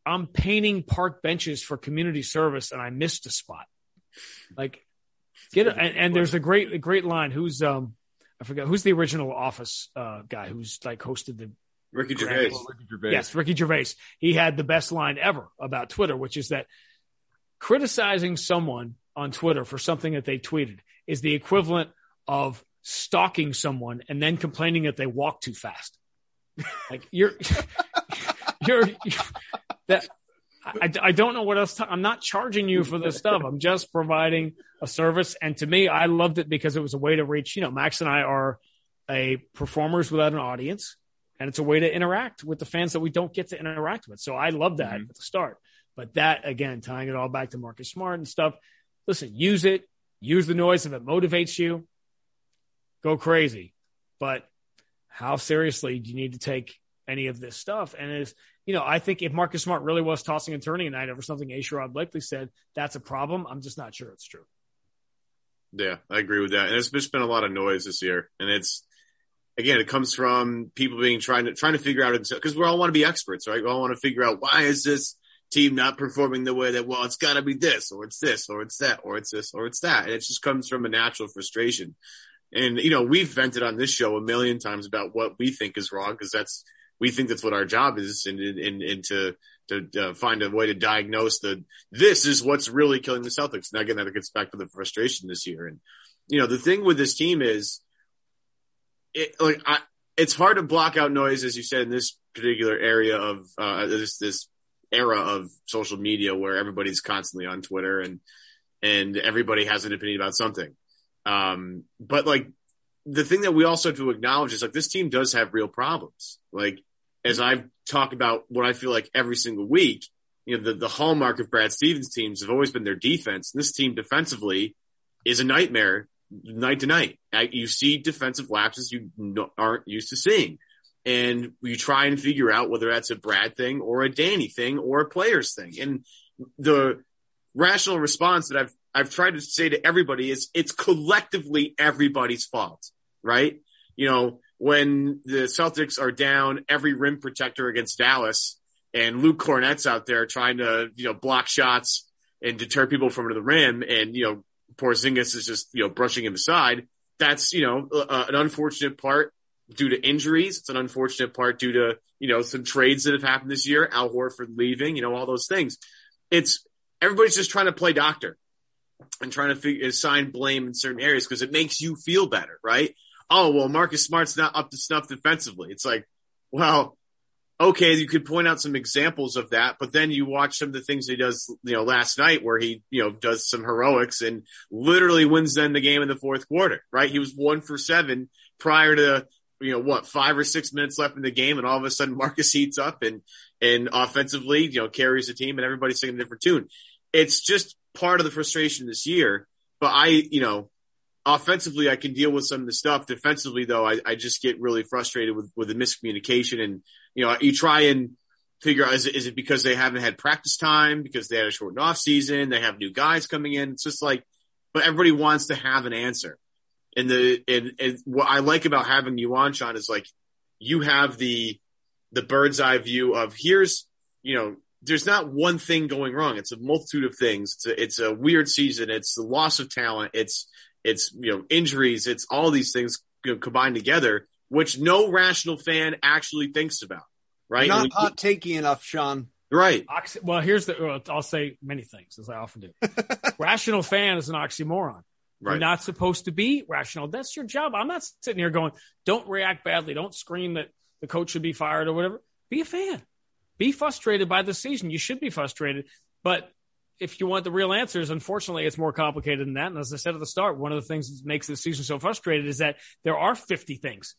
I'm painting park benches for community service and I missed a spot. Like, get it. And, and, there's a great, a great line. Who's, um, I forget who's the original office, uh, guy who's like hosted the Ricky Gervais. Ricky Gervais. Yes, Ricky Gervais. He had the best line ever about Twitter, which is that criticizing someone on Twitter for something that they tweeted is the equivalent of stalking someone and then complaining that they walk too fast. Like you're, you're, (laughs) you're that. I, I don't know what else. To, I'm not charging you for this stuff. I'm just providing a service. And to me, I loved it because it was a way to reach. You know, Max and I are a performers without an audience, and it's a way to interact with the fans that we don't get to interact with. So I love that mm-hmm. at the start. But that again, tying it all back to Marcus Smart and stuff. Listen, use it. Use the noise if it motivates you. Go crazy. But how seriously do you need to take any of this stuff? And is you know, I think if Marcus Smart really was tossing and turning tonight over something A. Sherrod Blakely said, that's a problem. I'm just not sure it's true. Yeah, I agree with that. And there's just been a lot of noise this year, and it's again, it comes from people being trying to trying to figure out because we all want to be experts, right? We all want to figure out why is this team not performing the way that well, it's got to be this or it's this or it's that or it's this or it's that, and it just comes from a natural frustration. And, you know, we've vented on this show a million times about what we think is wrong because that's, we think that's what our job is and, and, and to, to uh, find a way to diagnose the, this is what's really killing the Celtics. Now again, that gets back to the frustration this year. And, you know, the thing with this team is it, like, I, it's hard to block out noise, as you said, in this particular area of, uh, this, this era of social media where everybody's constantly on Twitter and, and everybody has an opinion about something. Um, but like the thing that we also have to acknowledge is like this team does have real problems. Like as I've talked about what I feel like every single week, you know, the, the hallmark of Brad Stevens teams have always been their defense. This team defensively is a nightmare night to night. You see defensive lapses you aren't used to seeing. And you try and figure out whether that's a Brad thing or a Danny thing or a players thing. And the rational response that I've I've tried to say to everybody is it's collectively everybody's fault, right? You know, when the Celtics are down every rim protector against Dallas and Luke Kornet's out there trying to, you know, block shots and deter people from the rim and, you know, Porzingis is just, you know, brushing him aside. That's, you know, uh, an unfortunate part due to injuries. It's an unfortunate part due to, you know, some trades that have happened this year, Al Horford leaving, you know, all those things. It's everybody's just trying to play doctor and trying to figure, assign blame in certain areas because it makes you feel better, right? Oh, well, Marcus Smart's not up to snuff defensively. It's like, well, okay, you could point out some examples of that, but then you watch some of the things he does, you know, last night where he, you know, does some heroics and literally wins then the game in the fourth quarter, right? He was one for seven prior to, you know, what, five or six minutes left in the game. And all of a sudden (laughs) Marcus heats up and, and offensively, you know, carries the team and everybody's singing a different tune. It's just part of the frustration this year. But I, you know, offensively, I can deal with some of the stuff. Defensively, though, I, I just get really frustrated with, with the miscommunication. And, you know, you try and figure out, is it, is it because they haven't had practice time, because they had a shortened off season, they have new guys coming in? It's just like, but everybody wants to have an answer. And the, and, and what I like about having you on, Sean, is like, you have the, the bird's eye view of here's, you know, there's not one thing going wrong. It's a multitude of things. It's a, it's a weird season. It's the loss of talent. It's, it's, you know, injuries. It's all these things you know, combined together, which no rational fan actually thinks about. Right. Not hot takey enough, Sean. Right. Oxy- well, here's the, well, I'll say many things as I often do. (laughs) rational fan is an oxymoron. Right. You're not supposed to be rational. That's your job. I'm not sitting here going, don't react badly. Don't scream that the coach should be fired or whatever. Be a fan. Be frustrated by the season. You should be frustrated. But if you want the real answers, unfortunately, it's more complicated than that. And as I said at the start, one of the things that makes this season so frustrated is that there are 50 things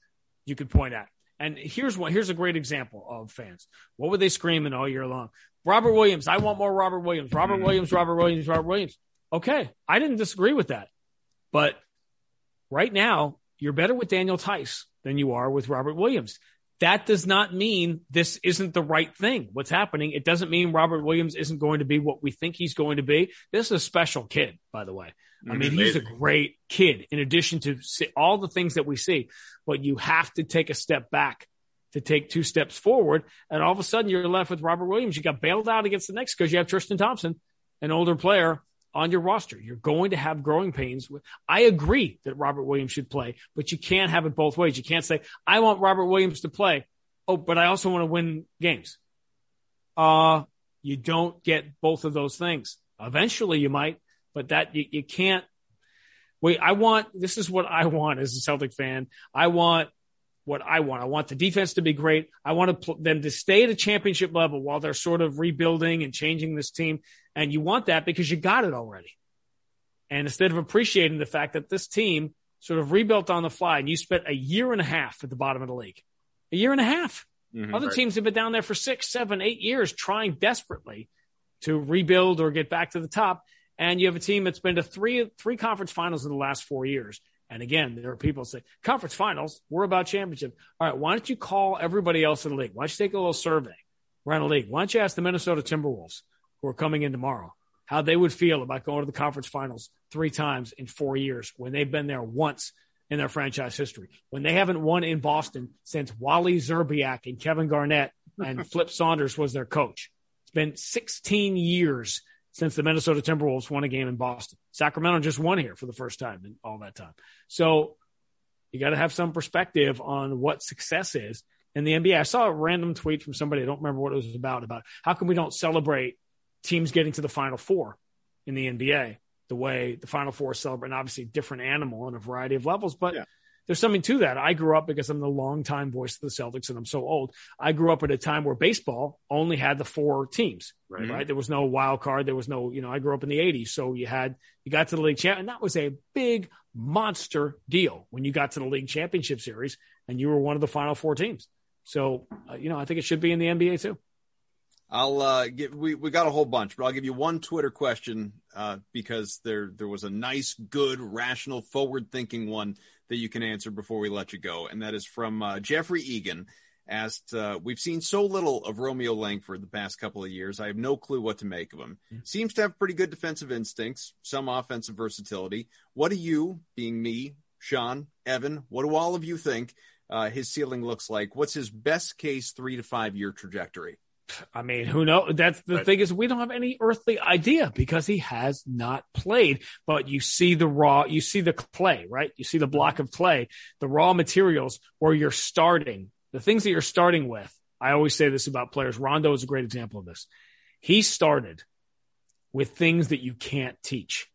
you could point at. And here's one, here's a great example of fans. What were they screaming all year long? Robert Williams. I want more Robert Williams. Robert Williams, Robert Williams, Robert Williams. Okay. I didn't disagree with that. But right now, you're better with Daniel Theis than you are with Robert Williams. That does not mean this isn't the right thing. What's happening? It doesn't mean Robert Williams isn't going to be what we think he's going to be. This is a special kid, by the way. I mean, he's a great kid in addition to all the things that we see, but you have to take a step back to take two steps forward. And all of a sudden you're left with Robert Williams. You got bailed out against the Knicks because you have Tristan Thompson, an older player on your roster. You're going to have growing pains. I agree that Robert Williams should play, but you can't have it both ways. You can't say, I want Robert Williams to play. Oh, but I also want to win games. Uh, you don't get both of those things. Eventually you might, but that you, you can't wait. I want, this is what I want as a Celtic fan. I want what I want. I want the defense to be great. I want to, them to stay at a championship level while they're sort of rebuilding and changing this team. And you want that because you got it already. And instead of appreciating the fact that this team sort of rebuilt on the fly and you spent a year and a half at the bottom of the league, a year and a half. Mm-hmm, Other right. teams have been down there for six, seven, eight years trying desperately to rebuild or get back to the top. And you have a team that's been to three, three conference finals in the last four years. And again, there are people say conference finals, we're about championship. All right. Why don't you call everybody else in the league? Why don't you take a little survey around the league? Why don't you ask the Minnesota Timberwolves who are coming in tomorrow how they would feel about going to the conference finals three times in four years when they've been there once in their franchise history, when they haven't won in Boston since Wally Szczerbiak and Kevin Garnett and (laughs) Flip Saunders was their coach. It's been 16 years since the Minnesota Timberwolves won a game in Boston. Sacramento just won here for the first time in all that time. So you got to have some perspective on what success is in the NBA. I saw a random tweet from somebody, I don't remember what it was about, about how come we don't celebrate teams getting to the final four in the NBA the way the final four celebrate, and obviously different animal on a variety of levels, but yeah there's something to that. I grew up because I'm the longtime voice of the Celtics and I'm so old. I grew up at a time where baseball only had the four teams, right? right? There was no wild card. There was no, you know, I grew up in the 80s. So you had, you got to the league champ, and that was a big monster deal when you got to the league championship series and you were one of the final four teams. So, uh, you know, I think it should be in the NBA too. I'll uh, give we we got a whole bunch, but I'll give you one Twitter question uh, because there there was a nice, good, rational, forward thinking one that you can answer before we let you go, and that is from uh, Jeffrey Egan. Asked, uh, we've seen so little of Romeo Langford the past couple of years. I have no clue what to make of him. Mm-hmm. Seems to have pretty good defensive instincts, some offensive versatility. What do you, being me, Sean, Evan, what do all of you think uh, his ceiling looks like? What's his best case three to five year trajectory? I mean, who knows? That's the right. thing is we don't have any earthly idea because he has not played. But you see the raw, you see the clay, right? You see the block of clay, the raw materials where you're starting, the things that you're starting with. I always say this about players. Rondo is a great example of this. He started with things that you can't teach.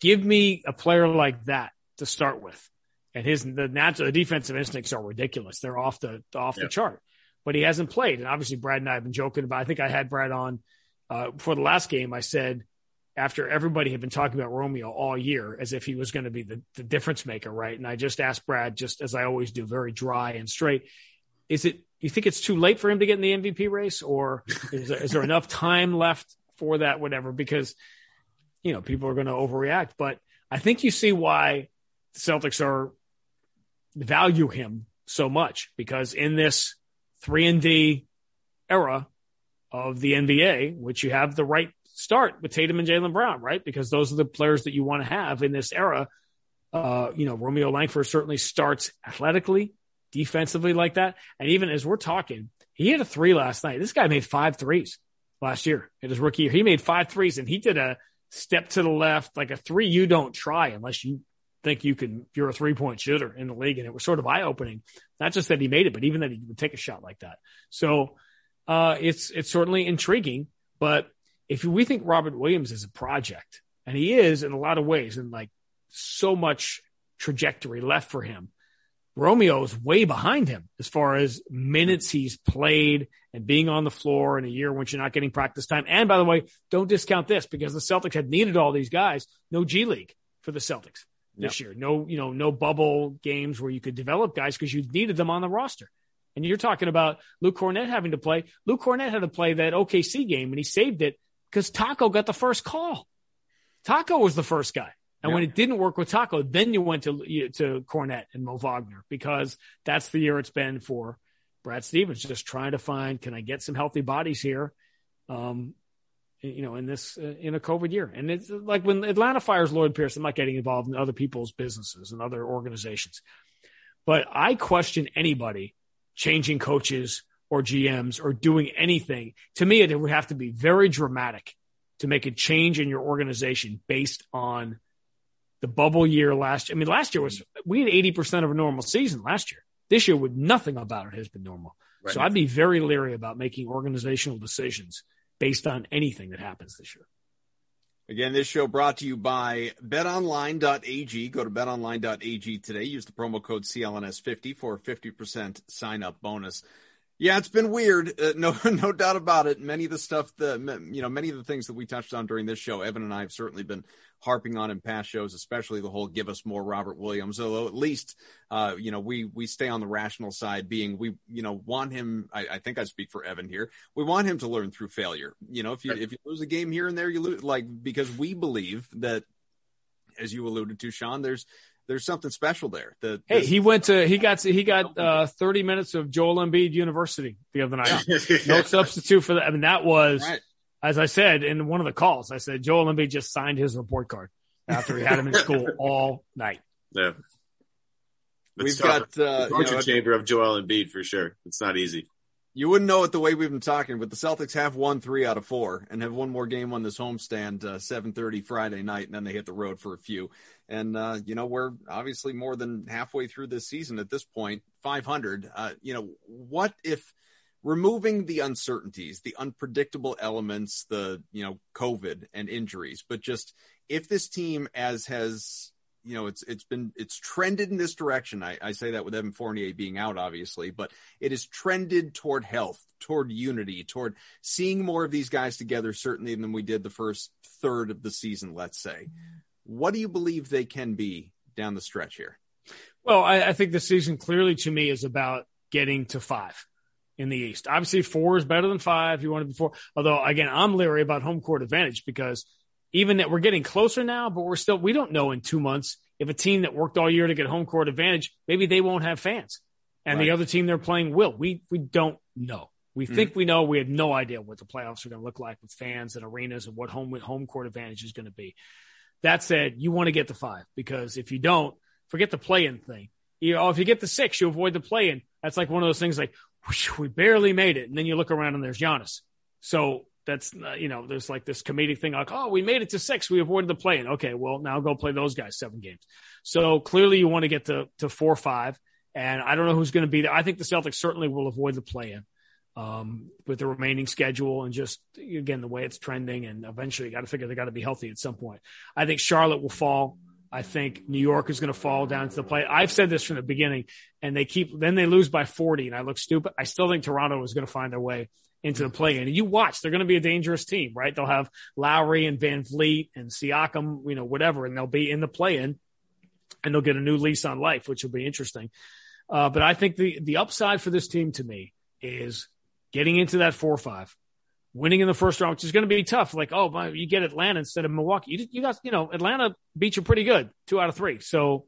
Give me a player like that to start with. And his the natural the defensive instincts are ridiculous. They're off the off yep. the chart but he hasn't played. And obviously, Brad and I have been joking about. I think I had Brad on uh, for the last game. I said after everybody had been talking about Romeo all year as if he was going to be the, the difference maker, right? And I just asked Brad, just as I always do, very dry and straight. Is it? You think it's too late for him to get in the MVP race, or is there, is there enough time left for that? Whatever, because you know, people are going to overreact. But I think you see why the Celtics are value him so much because in this three and D era of the NBA, which you have the right start with Tatum and Jaylen Brown, right? Because those are the players that you want to have in this era. Uh, you know, Romeo Langford certainly starts athletically, defensively like that. And even as we're talking, he hit a three last night. This guy made five threes last year in his rookie year. He made five threes and he did a step to the left, like a three you don't try unless you think you can, you're a three point shooter in the league. And it was sort of eye opening. Not just that he made it, but even that he would take a shot like that. So, uh, it's, it's certainly intriguing, but if we think Robert Williams is a project and he is in a lot of ways and like so much trajectory left for him, Romeo is way behind him as far as minutes he's played and being on the floor in a year when you're not getting practice time. And by the way, don't discount this because the Celtics had needed all these guys. No G League for the Celtics this yep. year. No, you know, no bubble games where you could develop guys because you needed them on the roster. And you're talking about Luke Kornet having to play. Luke Kornet had to play that OKC game and he saved it because Tacko got the first call. Tacko was the first guy. And yeah. when it didn't work with Tacko, then you went to to Kornet and Mo Wagner because that's the year it's been for Brad Stevens, just trying to find can I get some healthy bodies here, um, you know, in this uh, in a COVID year. And it's like when Atlanta fires Lloyd Pierce, I'm not getting involved in other people's businesses and other organizations, but I question anybody changing coaches or GMs or doing anything. To me, it would have to be very dramatic to make a change in your organization based on the bubble year last year. I mean, last year was, we had 80% of a normal season last year. This year, with nothing about it has been normal. Right. So I'd be very leery about making organizational decisions based on anything that happens this year. Again, this show brought to you by betonline.ag. Go to betonline.ag today. Use the promo code CLNS50 for a 50% sign up bonus. Yeah, it's been weird. Uh, no, (laughs) no doubt about it. Many of the stuff that, you know, many of the things that we touched on during this show, Evan and I have certainly been harping on in past shows, especially the whole give us more Robert Williams. Although at least, uh, you know, we, we stay on the rational side being we, you know, want him. I, I, think I speak for Evan here. We want him to learn through failure. You know, if you, if you lose a game here and there, you lose like, because we believe that, as you alluded to, Sean, there's, there's something special there. The, hey, he went to he got he got uh, 30 minutes of Joel Embiid University the other night. Yeah. no substitute for that. I mean, that was right. As I said in one of the calls. I said Joel Embiid just signed his report card after he had him in school (laughs) all night. Yeah, We've got uh, torture you know, chamber of Joel Embiid for sure. It's not easy you wouldn't know it the way we've been talking, but the Celtics have won three out of four and have one more game on this homestand, uh, 7:30 Friday night, and then they hit the road for a few. And uh, you know we're obviously more than halfway through this season at this point, 500. Uh, you know what if removing the uncertainties, the unpredictable elements, the you know COVID and injuries, but just if this team as has you know, it's it's been it's trended in this direction. I, I say that with Evan Fournier being out, obviously, but it has trended toward health, toward unity, toward seeing more of these guys together, certainly than we did the first third of the season. Let's say, what do you believe they can be down the stretch here? Well, I, I think the season clearly to me is about getting to five in the East. Obviously, four is better than five. You want to be four. Although, again, I'm leery about home court advantage because even that we're getting closer now, but we're still, we don't know in two months if a team that worked all year to get home court advantage, maybe they won't have fans and right. the other team they're playing will. We, we don't know. We mm-hmm. think we know. We had no idea what the playoffs are going to look like with fans and arenas and what home home court advantage is going to be. That said, you want to get the five because if you don't, forget the play-in thing. You know, if you get the six, you avoid the play-in. That's like one of those things like we barely made it, and then you look around and there's Giannis. So that's uh, you know there's like this comedic thing like oh we made it to six. We avoided the play okay well now go play those guys seven games. So clearly you want to get to to four five. And i don't know who's going to be there i think the celtics certainly will avoid the play in um, with the remaining schedule and just again the way it's trending. And eventually you got to figure they got to be healthy at some point. I think charlotte will fall I think New York is going to fall down to the play. I've said this from the beginning, and they keep then they lose by 40, and I look stupid. I still think Toronto is going to find their way into the play in. And you watch, they're going to be a dangerous team, right? They'll have Lowry and VanVleet and Siakam, you know, whatever, and they'll be in the play in and they'll get a new lease on life, which will be interesting. Uh, but I think the, the upside for this team to me is getting into that four or five, winning in the first round, which is going to be tough. Like, oh, you get Atlanta instead of Milwaukee. You, you got, you know, Atlanta beat you pretty good, two out of three. So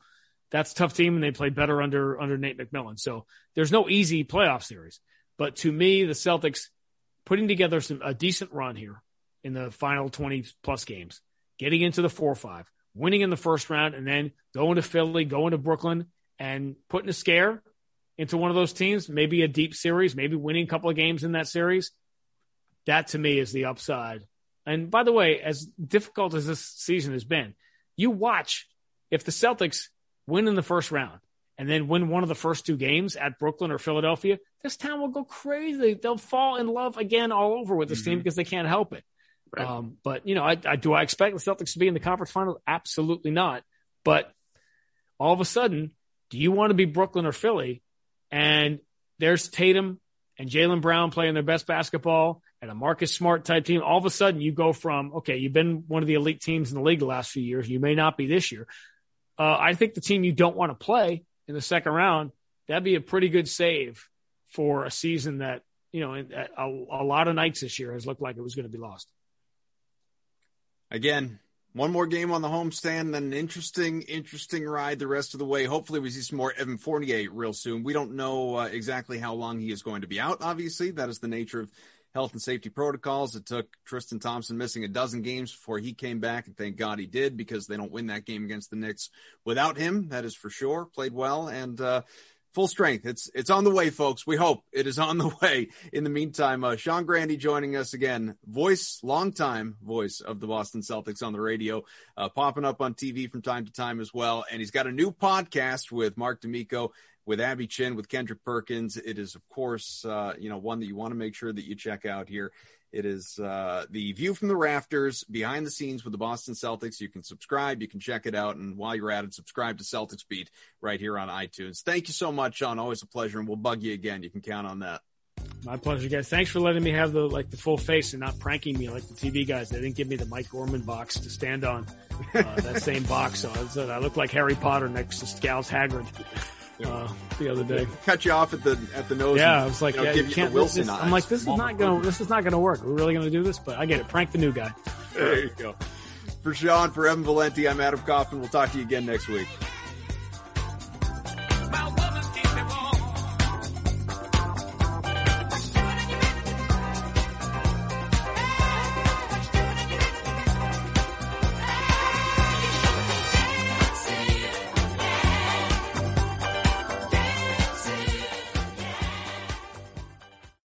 that's a tough team, and they played better under under Nate McMillan. So there's no easy playoff series. But to me, the Celtics putting together some a decent run here in the final 20 plus games, getting into the four or five, winning in the first round, and then going to Philly, going to Brooklyn, and putting a scare into one of those teams, maybe a deep series, maybe winning a couple of games in that series. That to me is the upside. And by the way, as difficult as this season has been, you watch if the Celtics win in the first round and then win one of the first two games at Brooklyn or Philadelphia, this town will go crazy. They'll fall in love again all over with this mm-hmm. team because they can't help it. Right. Um, but you know, I, I do I expect the Celtics to be in the conference final? Absolutely not. But all of a sudden, do you want to be Brooklyn or Philly? And there's Tatum and Jaylen Brown playing their best basketball and a Marcus Smart type team. All of a sudden, you go from okay, you've been one of the elite teams in the league the last few years. You may not be this year. Uh, I think the team you don't want to play in the second round that'd be a pretty good save for a season that you know a, a lot of nights this year has looked like it was going to be lost. Again, one more game on the homestand, then an interesting, interesting ride the rest of the way. Hopefully, we see some more Evan Fournier real soon. We don't know uh, exactly how long he is going to be out. Obviously, that is the nature of health and safety protocols. It took Tristan Thompson missing a dozen games before he came back, and thank God he did because they don't win that game against the Knicks without him. That is for sure. Played well and. Uh, full strength. It's it's on the way, folks. We hope it is on the (laughs) way. In the meantime, uh, Sean Grandy joining us again, voice, longtime voice of the Boston Celtics on the radio, uh, popping up on TV from time to time as well. And he's got a new podcast with Marc D'Amico, with Abby Chin, with Kendrick Perkins. It is, of course, uh, you know, one that you want to make sure that you check out here. It is uh, the view from the rafters, behind the scenes with the Boston Celtics. You can subscribe, you can check it out, and while you're at it, subscribe to Celtics Beat right here on iTunes. Thank you so much, Sean. Always a pleasure, and we'll bug you again. You can count on that. My pleasure, guys. Thanks for letting me have the like the full face and not pranking me like the TV guys. They didn't give me the Mike Gorman box to stand on. Uh, that same box, so I, I look like Harry Potter next to Scal's Hagrid uh, the other day. Cut you off at the at the nose. Yeah, and, I was like, you know, yeah, you can't. Wilson this, I'm like, this is not gonna this is not gonna work. We're really gonna do this, but I get it. Prank the new guy. There you go. For Sean, for Evan Valenti, I'm Adam Kaufman. We'll talk to you again next week.